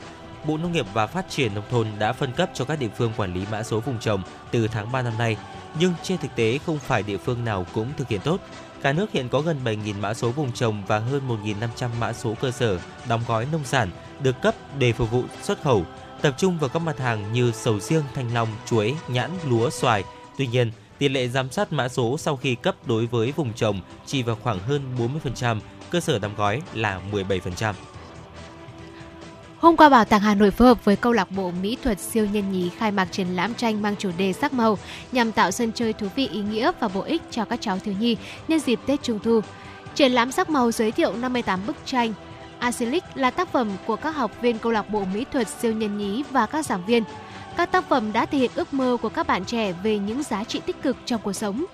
Bộ Nông nghiệp và Phát triển Nông thôn đã phân cấp cho các địa phương quản lý mã số vùng trồng từ tháng 3 năm nay, nhưng trên thực tế không phải địa phương nào cũng thực hiện tốt. Cả nước hiện có gần 7.000 mã số vùng trồng và hơn 1.500 mã số cơ sở đóng gói nông sản được cấp để phục vụ xuất khẩu, tập trung vào các mặt hàng như sầu riêng, thanh long, chuối, nhãn, lúa, xoài. Tuy nhiên, tỷ lệ giám sát mã số sau khi cấp đối với vùng trồng chỉ vào khoảng hơn 40%, cơ sở đóng gói là 17%. Hôm qua Bảo tàng Hà Nội phối hợp với câu lạc bộ mỹ thuật siêu nhân nhí khai mạc triển lãm tranh mang chủ đề sắc màu nhằm tạo sân chơi thú vị ý nghĩa và bổ ích cho các cháu thiếu nhi nhân dịp Tết Trung thu. Triển lãm sắc màu giới thiệu 58 bức tranh. Acrylic là tác phẩm của các học viên câu lạc bộ mỹ thuật siêu nhân nhí và các giảng viên. Các tác phẩm đã thể hiện ước mơ của các bạn trẻ về những giá trị tích cực trong cuộc sống,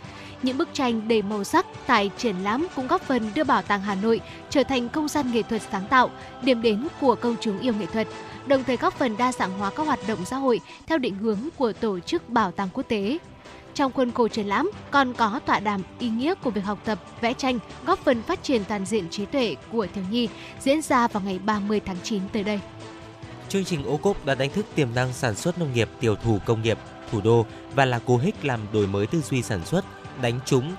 những bức tranh đầy màu sắc tại triển lãm cũng góp phần đưa Bảo tàng Hà Nội trở thành không gian nghệ thuật sáng tạo, điểm đến của công chúng yêu nghệ thuật, đồng thời góp phần đa dạng hóa các hoạt động xã hội theo định hướng của tổ chức Bảo tàng Quốc tế. Trong khuôn khổ triển lãm còn có tọa đàm ý nghĩa của việc học tập, vẽ tranh, góp phần phát triển toàn diện trí tuệ của thiếu nhi diễn ra vào ngày 30 tháng 9 tới đây. Chương trình ô cốp đã đánh thức tiềm năng sản xuất nông nghiệp, tiểu thủ công nghiệp, thủ đô và là cú hích làm đổi mới tư duy sản xuất, đánh trúng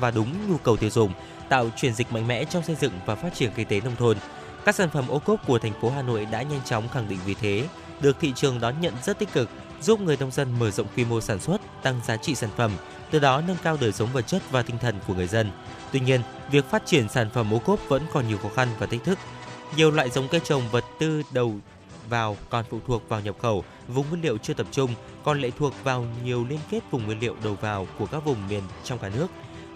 và đúng nhu cầu tiêu dùng, tạo chuyển dịch mạnh mẽ trong xây dựng và phát triển kinh tế nông thôn. Các sản phẩm ô cốp của thành phố Hà Nội đã nhanh chóng khẳng định vị thế, được thị trường đón nhận rất tích cực, giúp người nông dân mở rộng quy mô sản xuất, tăng giá trị sản phẩm, từ đó nâng cao đời sống vật chất và tinh thần của người dân. Tuy nhiên, việc phát triển sản phẩm ô cốp vẫn còn nhiều khó khăn và thách thức. Nhiều loại giống cây trồng vật tư đầu vào còn phụ thuộc vào nhập khẩu, vùng nguyên liệu chưa tập trung, còn lệ thuộc vào nhiều liên kết vùng nguyên liệu đầu vào của các vùng miền trong cả nước.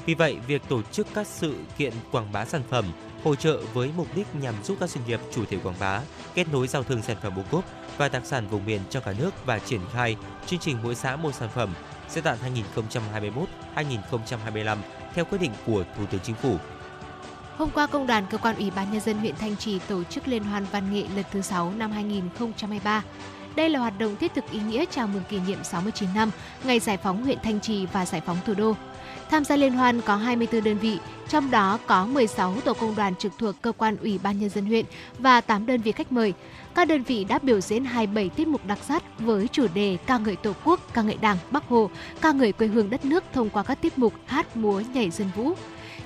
Vì vậy, việc tổ chức các sự kiện quảng bá sản phẩm, hỗ trợ với mục đích nhằm giúp các doanh nghiệp chủ thể quảng bá, kết nối giao thương sản phẩm ô cốp và đặc sản vùng miền trong cả nước và triển khai chương trình mỗi xã một sản phẩm giai đoạn 2021-2025 theo quyết định của Thủ tướng Chính phủ Hôm qua, Công đoàn Cơ quan Ủy ban Nhân dân huyện Thanh Trì tổ chức Liên hoan văn nghệ lần thứ 6 năm 2023. Đây là hoạt động thiết thực ý nghĩa chào mừng kỷ niệm 69 năm ngày giải phóng huyện Thanh Trì và giải phóng thủ đô. Tham gia liên hoan có 24 đơn vị, trong đó có 16 tổ công đoàn trực thuộc cơ quan Ủy ban nhân dân huyện và 8 đơn vị khách mời. Các đơn vị đã biểu diễn 27 tiết mục đặc sắc với chủ đề ca ngợi Tổ quốc, ca ngợi Đảng, Bắc Hồ, ca ngợi quê hương đất nước thông qua các tiết mục hát, múa, nhảy dân vũ.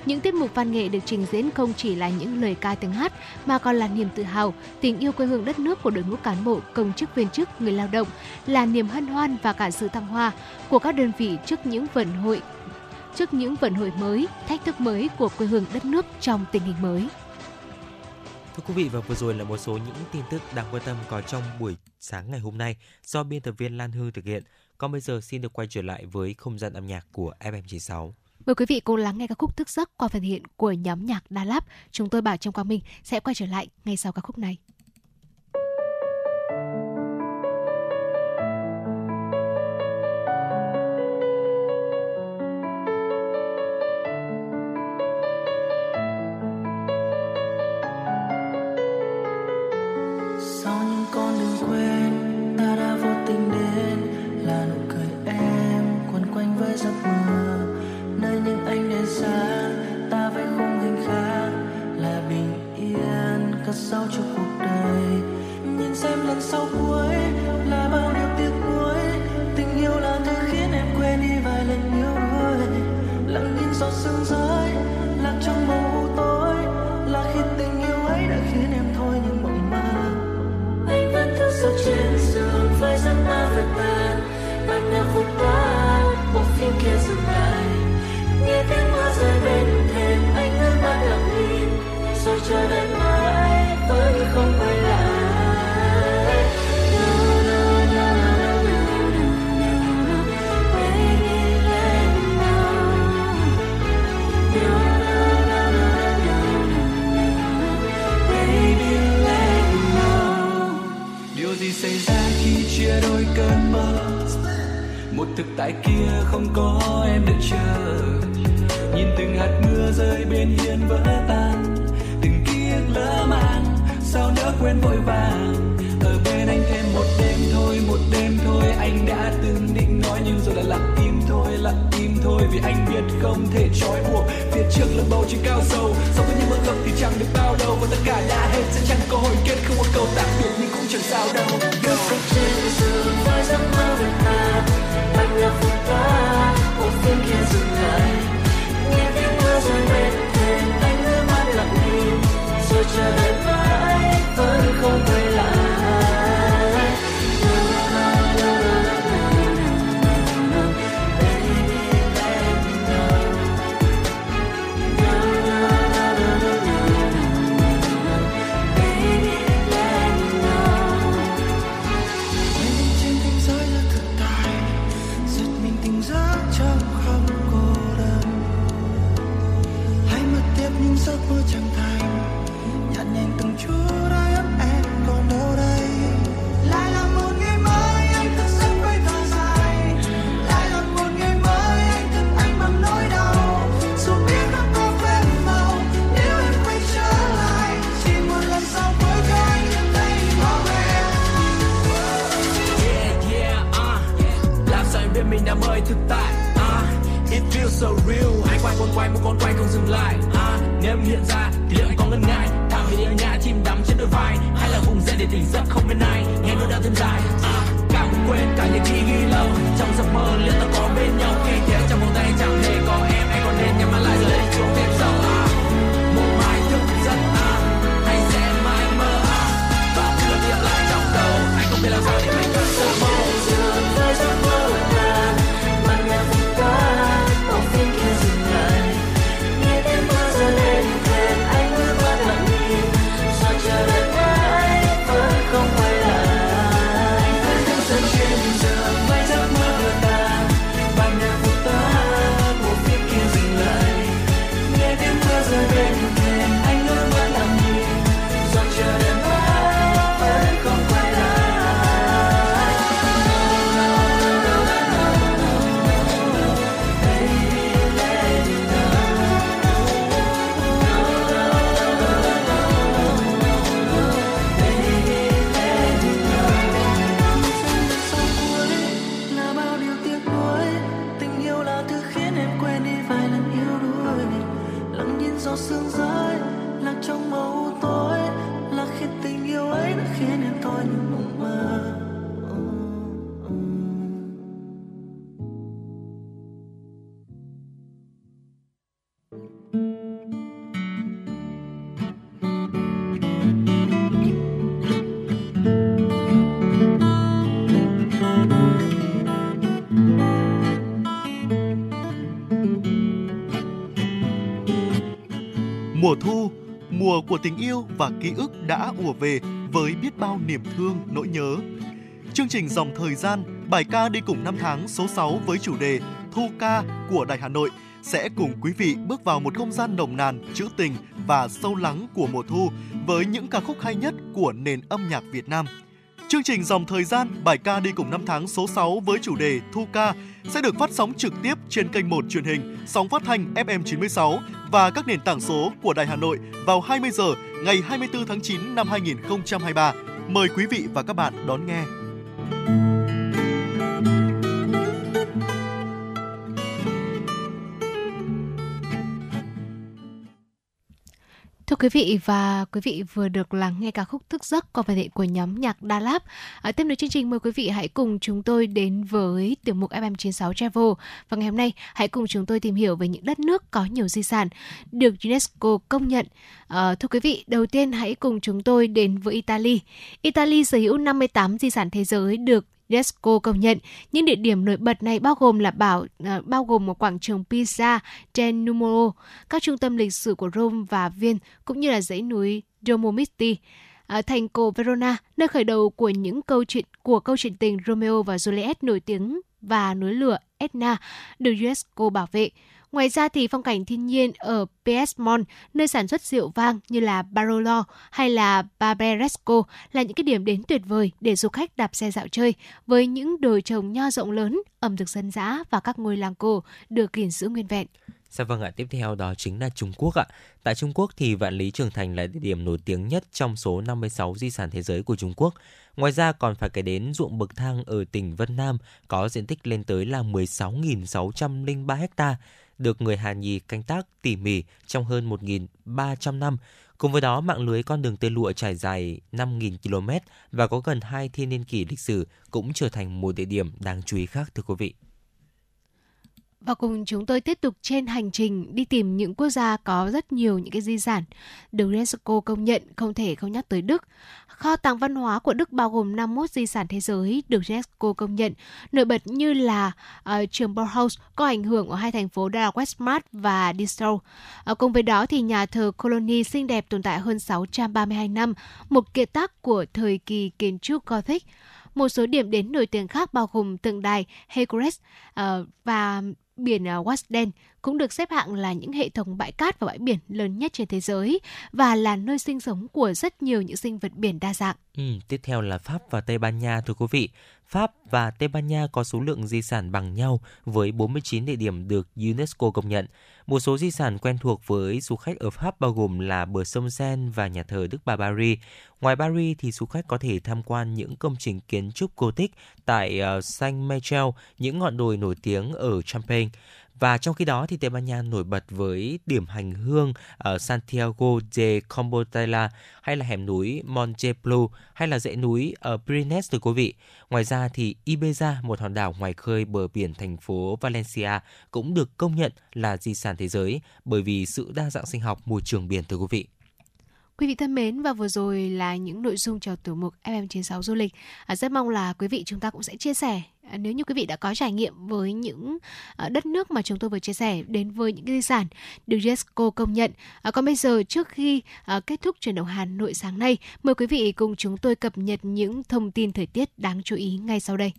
Những tiết mục văn nghệ được trình diễn không chỉ là những lời ca tiếng hát mà còn là niềm tự hào, tình yêu quê hương đất nước của đội ngũ cán bộ, công chức viên chức, người lao động, là niềm hân hoan và cả sự thăng hoa của các đơn vị trước những vận hội trước những vận hội mới, thách thức mới của quê hương đất nước trong tình hình mới. Thưa quý vị và vừa rồi là một số những tin tức đáng quan tâm có trong buổi sáng ngày hôm nay do biên tập viên Lan Hương thực hiện. Còn bây giờ xin được quay trở lại với không gian âm nhạc của FM96. Mời quý vị cùng lắng nghe các khúc thức giấc qua phần hiện của nhóm nhạc Đà Lạt. Chúng tôi Bảo Trong Quang Minh sẽ quay trở lại ngay sau ca khúc này. Bộ dừng lại. À, Nếu em hiện ra thì liệu anh có ngần ngại. Thả về ở nhà chim đắm trên đôi vai. Hay là vùng dậy để tỉnh giấc không bên ai. Nghe nỗi đau thêm dài. À, càng quên cả những khi ghi lâu. Trong giấc mơ liệu ta có bên nhau Khi thế trong vòng tay chẳng hề có em. Anh còn nên nhắm mắt lại rồi lấy chuông thêm sâu. À, một mai thức giấc. À, Hay sẽ mãi mơ. À, Và cứ lặp lặp lại trong đầu. Anh không biết làm sao để mùa của tình yêu và ký ức đã ùa về với biết bao niềm thương, nỗi nhớ. Chương trình Dòng Thời gian, bài ca đi cùng năm tháng số 6 với chủ đề Thu ca của Đài Hà Nội sẽ cùng quý vị bước vào một không gian nồng nàn, trữ tình và sâu lắng của mùa thu với những ca khúc hay nhất của nền âm nhạc Việt Nam. Chương trình Dòng Thời gian, bài ca đi cùng năm tháng số 6 với chủ đề Thu ca sẽ được phát sóng trực tiếp trên kênh 1 truyền hình, sóng phát thanh FM 96 và các nền tảng số của Đài Hà Nội vào 20 giờ ngày 24 tháng 9 năm 2023. Mời quý vị và các bạn đón nghe. Thưa quý vị và quý vị vừa được lắng nghe ca khúc Thức giấc qua bài thể của nhóm nhạc Đa Lab. À, tiếp nối chương trình mời quý vị hãy cùng chúng tôi đến với tiểu mục FM96 Travel. Và ngày hôm nay hãy cùng chúng tôi tìm hiểu về những đất nước có nhiều di sản được UNESCO công nhận. À, thưa quý vị, đầu tiên hãy cùng chúng tôi đến với Italy. Italy sở hữu 58 di sản thế giới được UNESCO công nhận. Những địa điểm nổi bật này bao gồm là bảo uh, bao gồm một quảng trường Pisa del Numero, các trung tâm lịch sử của Rome và Viên cũng như là dãy núi Dolomiti. Ở à, thành cổ Verona, nơi khởi đầu của những câu chuyện của câu chuyện tình Romeo và Juliet nổi tiếng và núi lửa Etna được UNESCO bảo vệ. Ngoài ra thì phong cảnh thiên nhiên ở Piedmont, nơi sản xuất rượu vang như là Barolo hay là Barberesco là những cái điểm đến tuyệt vời để du khách đạp xe dạo chơi với những đồi trồng nho rộng lớn, ẩm thực dân dã và các ngôi làng cổ được gìn giữ nguyên vẹn. Dạ vâng ạ, tiếp theo đó chính là Trung Quốc ạ. Tại Trung Quốc thì Vạn Lý Trường Thành là địa điểm nổi tiếng nhất trong số 56 di sản thế giới của Trung Quốc. Ngoài ra còn phải kể đến ruộng bậc thang ở tỉnh Vân Nam có diện tích lên tới là 16.603 hectare được người Hà Nhì canh tác tỉ mỉ trong hơn 1.300 năm. Cùng với đó, mạng lưới con đường tơ lụa trải dài 5.000 km và có gần hai thiên niên kỷ lịch sử cũng trở thành một địa điểm đáng chú ý khác thưa quý vị. Và cùng chúng tôi tiếp tục trên hành trình đi tìm những quốc gia có rất nhiều những cái di sản được UNESCO công nhận không thể không nhắc tới Đức. Kho tàng văn hóa của Đức bao gồm 51 di sản thế giới được UNESCO công nhận, nổi bật như là uh, trường Bauhaus có ảnh hưởng ở hai thành phố đó là Westmart và Dessau. Uh, ờ, cùng với đó thì nhà thờ Colony xinh đẹp tồn tại hơn 632 năm, một kiệt tác của thời kỳ kiến trúc Gothic. Một số điểm đến nổi tiếng khác bao gồm tượng đài Hegres uh, và biển à, Wasden cũng được xếp hạng là những hệ thống bãi cát và bãi biển lớn nhất trên thế giới và là nơi sinh sống của rất nhiều những sinh vật biển đa dạng. Ừ, tiếp theo là Pháp và Tây Ban Nha thưa quý vị. Pháp và Tây Ban Nha có số lượng di sản bằng nhau với 49 địa điểm được UNESCO công nhận. Một số di sản quen thuộc với du khách ở Pháp bao gồm là bờ sông Seine và nhà thờ Đức Bà Paris. Ngoài Paris thì du khách có thể tham quan những công trình kiến trúc Gothic tại ờ, Saint Michel, những ngọn đồi nổi tiếng ở Champagne. Và trong khi đó thì Tây Ban Nha nổi bật với điểm hành hương ở Santiago de Compostela hay là hẻm núi Monte Blue hay là dãy núi ở Pyrenees thưa quý vị. Ngoài ra thì Ibiza, một hòn đảo ngoài khơi bờ biển thành phố Valencia cũng được công nhận là di sản thế giới bởi vì sự đa dạng sinh học môi trường biển thưa quý vị. Quý vị thân mến và vừa rồi là những nội dung cho tiểu mục FM96 du lịch. À, rất mong là quý vị chúng ta cũng sẽ chia sẻ à, nếu như quý vị đã có trải nghiệm với những à, đất nước mà chúng tôi vừa chia sẻ đến với những di sản được UNESCO công nhận. À, còn bây giờ trước khi à, kết thúc truyền động Hà Nội sáng nay, mời quý vị cùng chúng tôi cập nhật những thông tin thời tiết đáng chú ý ngay sau đây.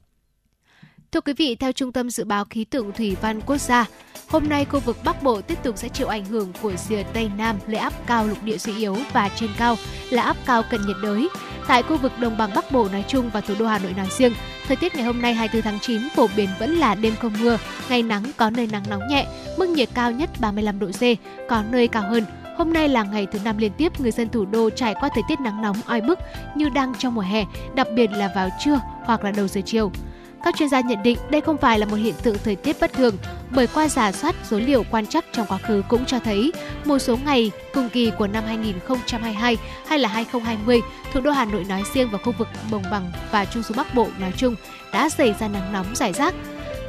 Thưa quý vị, theo Trung tâm Dự báo Khí tượng Thủy văn Quốc gia, hôm nay khu vực Bắc Bộ tiếp tục sẽ chịu ảnh hưởng của rìa Tây Nam lệ áp cao lục địa suy yếu và trên cao là áp cao cận nhiệt đới. Tại khu vực Đồng bằng Bắc Bộ nói chung và thủ đô Hà Nội nói riêng, thời tiết ngày hôm nay 24 tháng 9 phổ biến vẫn là đêm không mưa, ngày nắng có nơi nắng nóng nhẹ, mức nhiệt cao nhất 35 độ C, có nơi cao hơn. Hôm nay là ngày thứ năm liên tiếp người dân thủ đô trải qua thời tiết nắng nóng oi bức như đang trong mùa hè, đặc biệt là vào trưa hoặc là đầu giờ chiều. Các chuyên gia nhận định đây không phải là một hiện tượng thời tiết bất thường, bởi qua giả soát số liệu quan trắc trong quá khứ cũng cho thấy một số ngày cùng kỳ của năm 2022 hay là 2020, thủ đô Hà Nội nói riêng và khu vực Đồng bằng và Trung du Bắc Bộ nói chung đã xảy ra nắng nóng rải rác.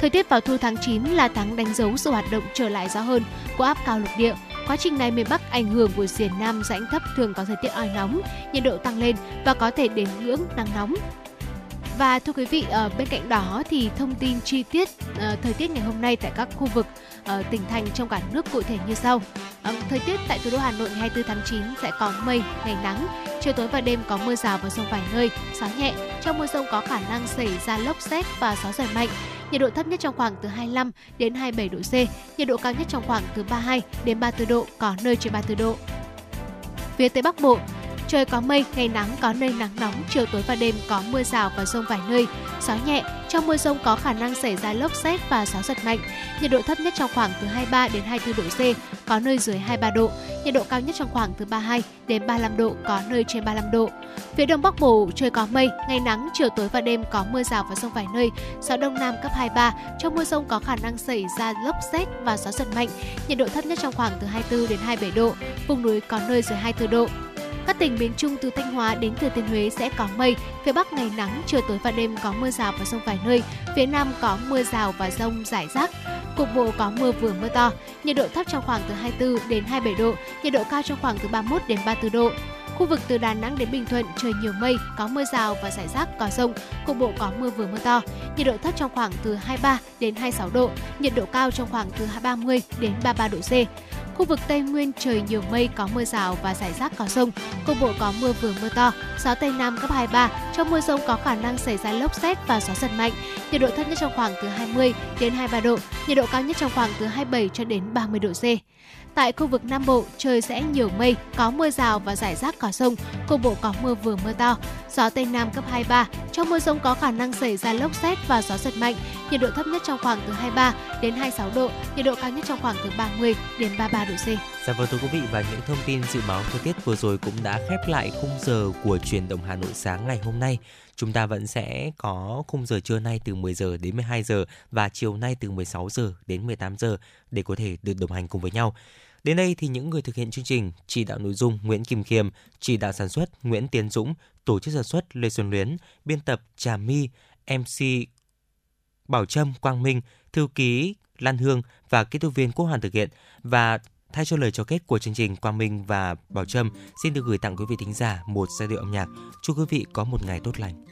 Thời tiết vào thu tháng 9 là tháng đánh dấu sự hoạt động trở lại rõ hơn của áp cao lục địa. Quá trình này miền Bắc ảnh hưởng của rìa Nam rãnh thấp thường có thời tiết oi nóng, nhiệt độ tăng lên và có thể đến ngưỡng nắng nóng. Và thưa quý vị, ở bên cạnh đó thì thông tin chi tiết ờ, thời tiết ngày hôm nay tại các khu vực ờ, tỉnh thành trong cả nước cụ thể như sau. Thời tiết tại thủ đô Hà Nội ngày 24 tháng 9 sẽ có mây, ngày nắng, chiều tối và đêm có mưa rào và rông vài nơi, gió nhẹ. Trong mưa rông có khả năng xảy ra lốc xét và gió giật mạnh. Nhiệt độ thấp nhất trong khoảng từ 25 đến 27 độ C, nhiệt độ cao nhất trong khoảng từ 32 đến 34 độ, có nơi trên 34 độ. Phía Tây Bắc Bộ, Trời có mây, ngày nắng có nơi nắng nóng, chiều tối và đêm có mưa rào và rông vài nơi. Gió nhẹ, trong mưa rông có khả năng xảy ra lốc xét và gió giật mạnh. Nhiệt độ thấp nhất trong khoảng từ 23 đến 24 độ C, có nơi dưới 23 độ. Nhiệt độ cao nhất trong khoảng từ 32 đến 35 độ, có nơi trên 35 độ. Phía đông bắc bộ trời có mây, ngày nắng, chiều tối và đêm có mưa rào và rông vài nơi. Gió đông nam cấp 23, trong mưa rông có khả năng xảy ra lốc xét và gió giật mạnh. Nhiệt độ thấp nhất trong khoảng từ 24 đến 27 độ, vùng núi có nơi dưới 24 độ. Các tỉnh miền Trung từ Thanh Hóa đến Thừa Thiên Huế sẽ có mây, phía Bắc ngày nắng, chiều tối và đêm có mưa rào và rông vài nơi, phía Nam có mưa rào và rông rải rác. Cục bộ có mưa vừa mưa to, nhiệt độ thấp trong khoảng từ 24 đến 27 độ, nhiệt độ cao trong khoảng từ 31 đến 34 độ. Khu vực từ Đà Nẵng đến Bình Thuận trời nhiều mây, có mưa rào và rải rác có rông, cục bộ có mưa vừa mưa to. Nhiệt độ thấp trong khoảng từ 23 đến 26 độ, nhiệt độ cao trong khoảng từ 30 đến 33 độ C. Khu vực Tây Nguyên trời nhiều mây có mưa rào và rải rác có rông, cục bộ có mưa vừa mưa to, gió Tây Nam cấp 23. Trong mưa rông có khả năng xảy ra lốc xét và gió giật mạnh. Nhiệt độ thấp nhất trong khoảng từ 20 đến 23 độ, nhiệt độ cao nhất trong khoảng từ 27 cho đến 30 độ C. Tại khu vực Nam Bộ, trời sẽ nhiều mây, có mưa rào và rải rác có rông, cục bộ có mưa vừa mưa to. Gió Tây Nam cấp 23, trong mưa rông có khả năng xảy ra lốc xét và gió giật mạnh. Nhiệt độ thấp nhất trong khoảng từ 23 đến 26 độ, nhiệt độ cao nhất trong khoảng từ 30 đến 33 độ C. Dạ vâng thưa quý vị và những thông tin dự báo thời tiết vừa rồi cũng đã khép lại khung giờ của truyền động Hà Nội sáng ngày hôm nay. Chúng ta vẫn sẽ có khung giờ trưa nay từ 10 giờ đến 12 giờ và chiều nay từ 16 giờ đến 18 giờ để có thể được đồng hành cùng với nhau. Đến đây thì những người thực hiện chương trình, chỉ đạo nội dung Nguyễn Kim Khiêm, chỉ đạo sản xuất Nguyễn Tiến Dũng, tổ chức sản xuất Lê Xuân Luyến, biên tập Trà My, MC Bảo Trâm Quang Minh, thư ký Lan Hương và kỹ thuật viên Quốc Hoàn thực hiện và thay cho lời cho kết của chương trình Quang Minh và Bảo Trâm xin được gửi tặng quý vị thính giả một giai điệu âm nhạc. Chúc quý vị có một ngày tốt lành.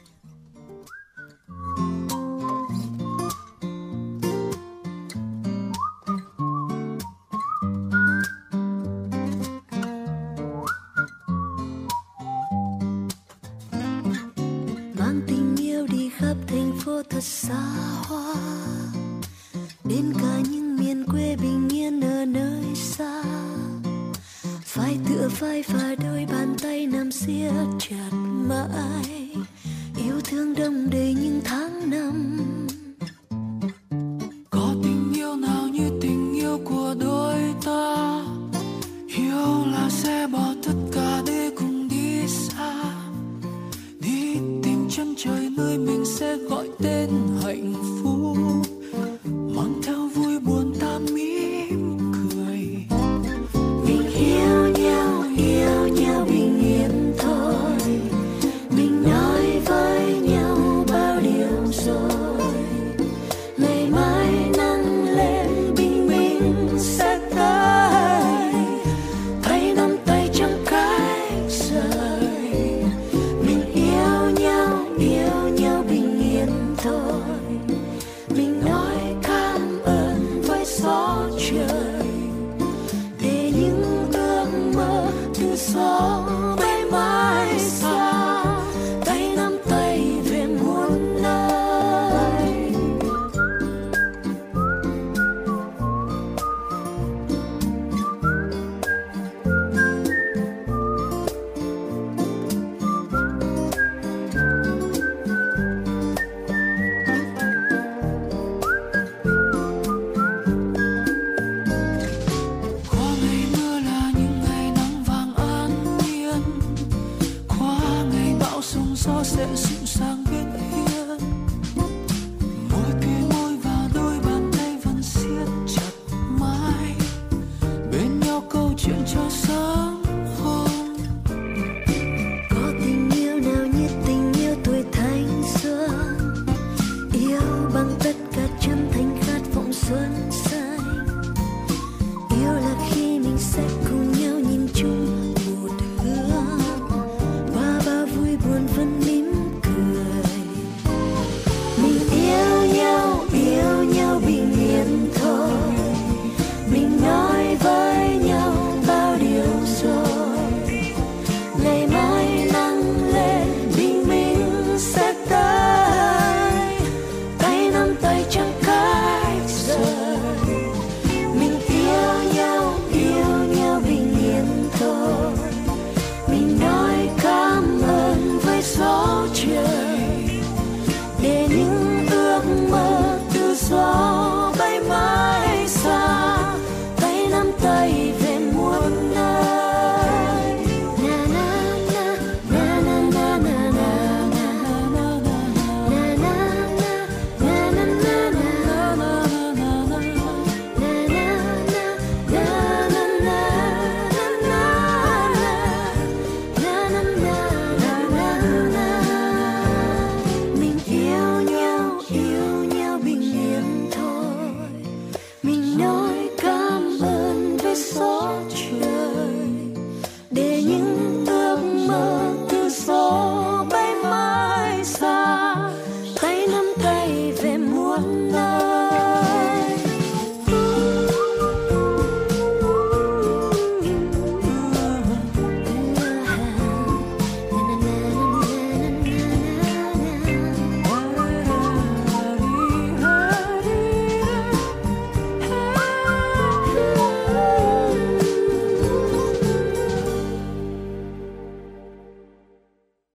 Thật xa hoa. Đến cả những miền quê bình yên ở nơi xa. Phải tựa vai và đôi bàn tay nằm siết chặt mãi. Yêu thương đông đầy những tháng năm.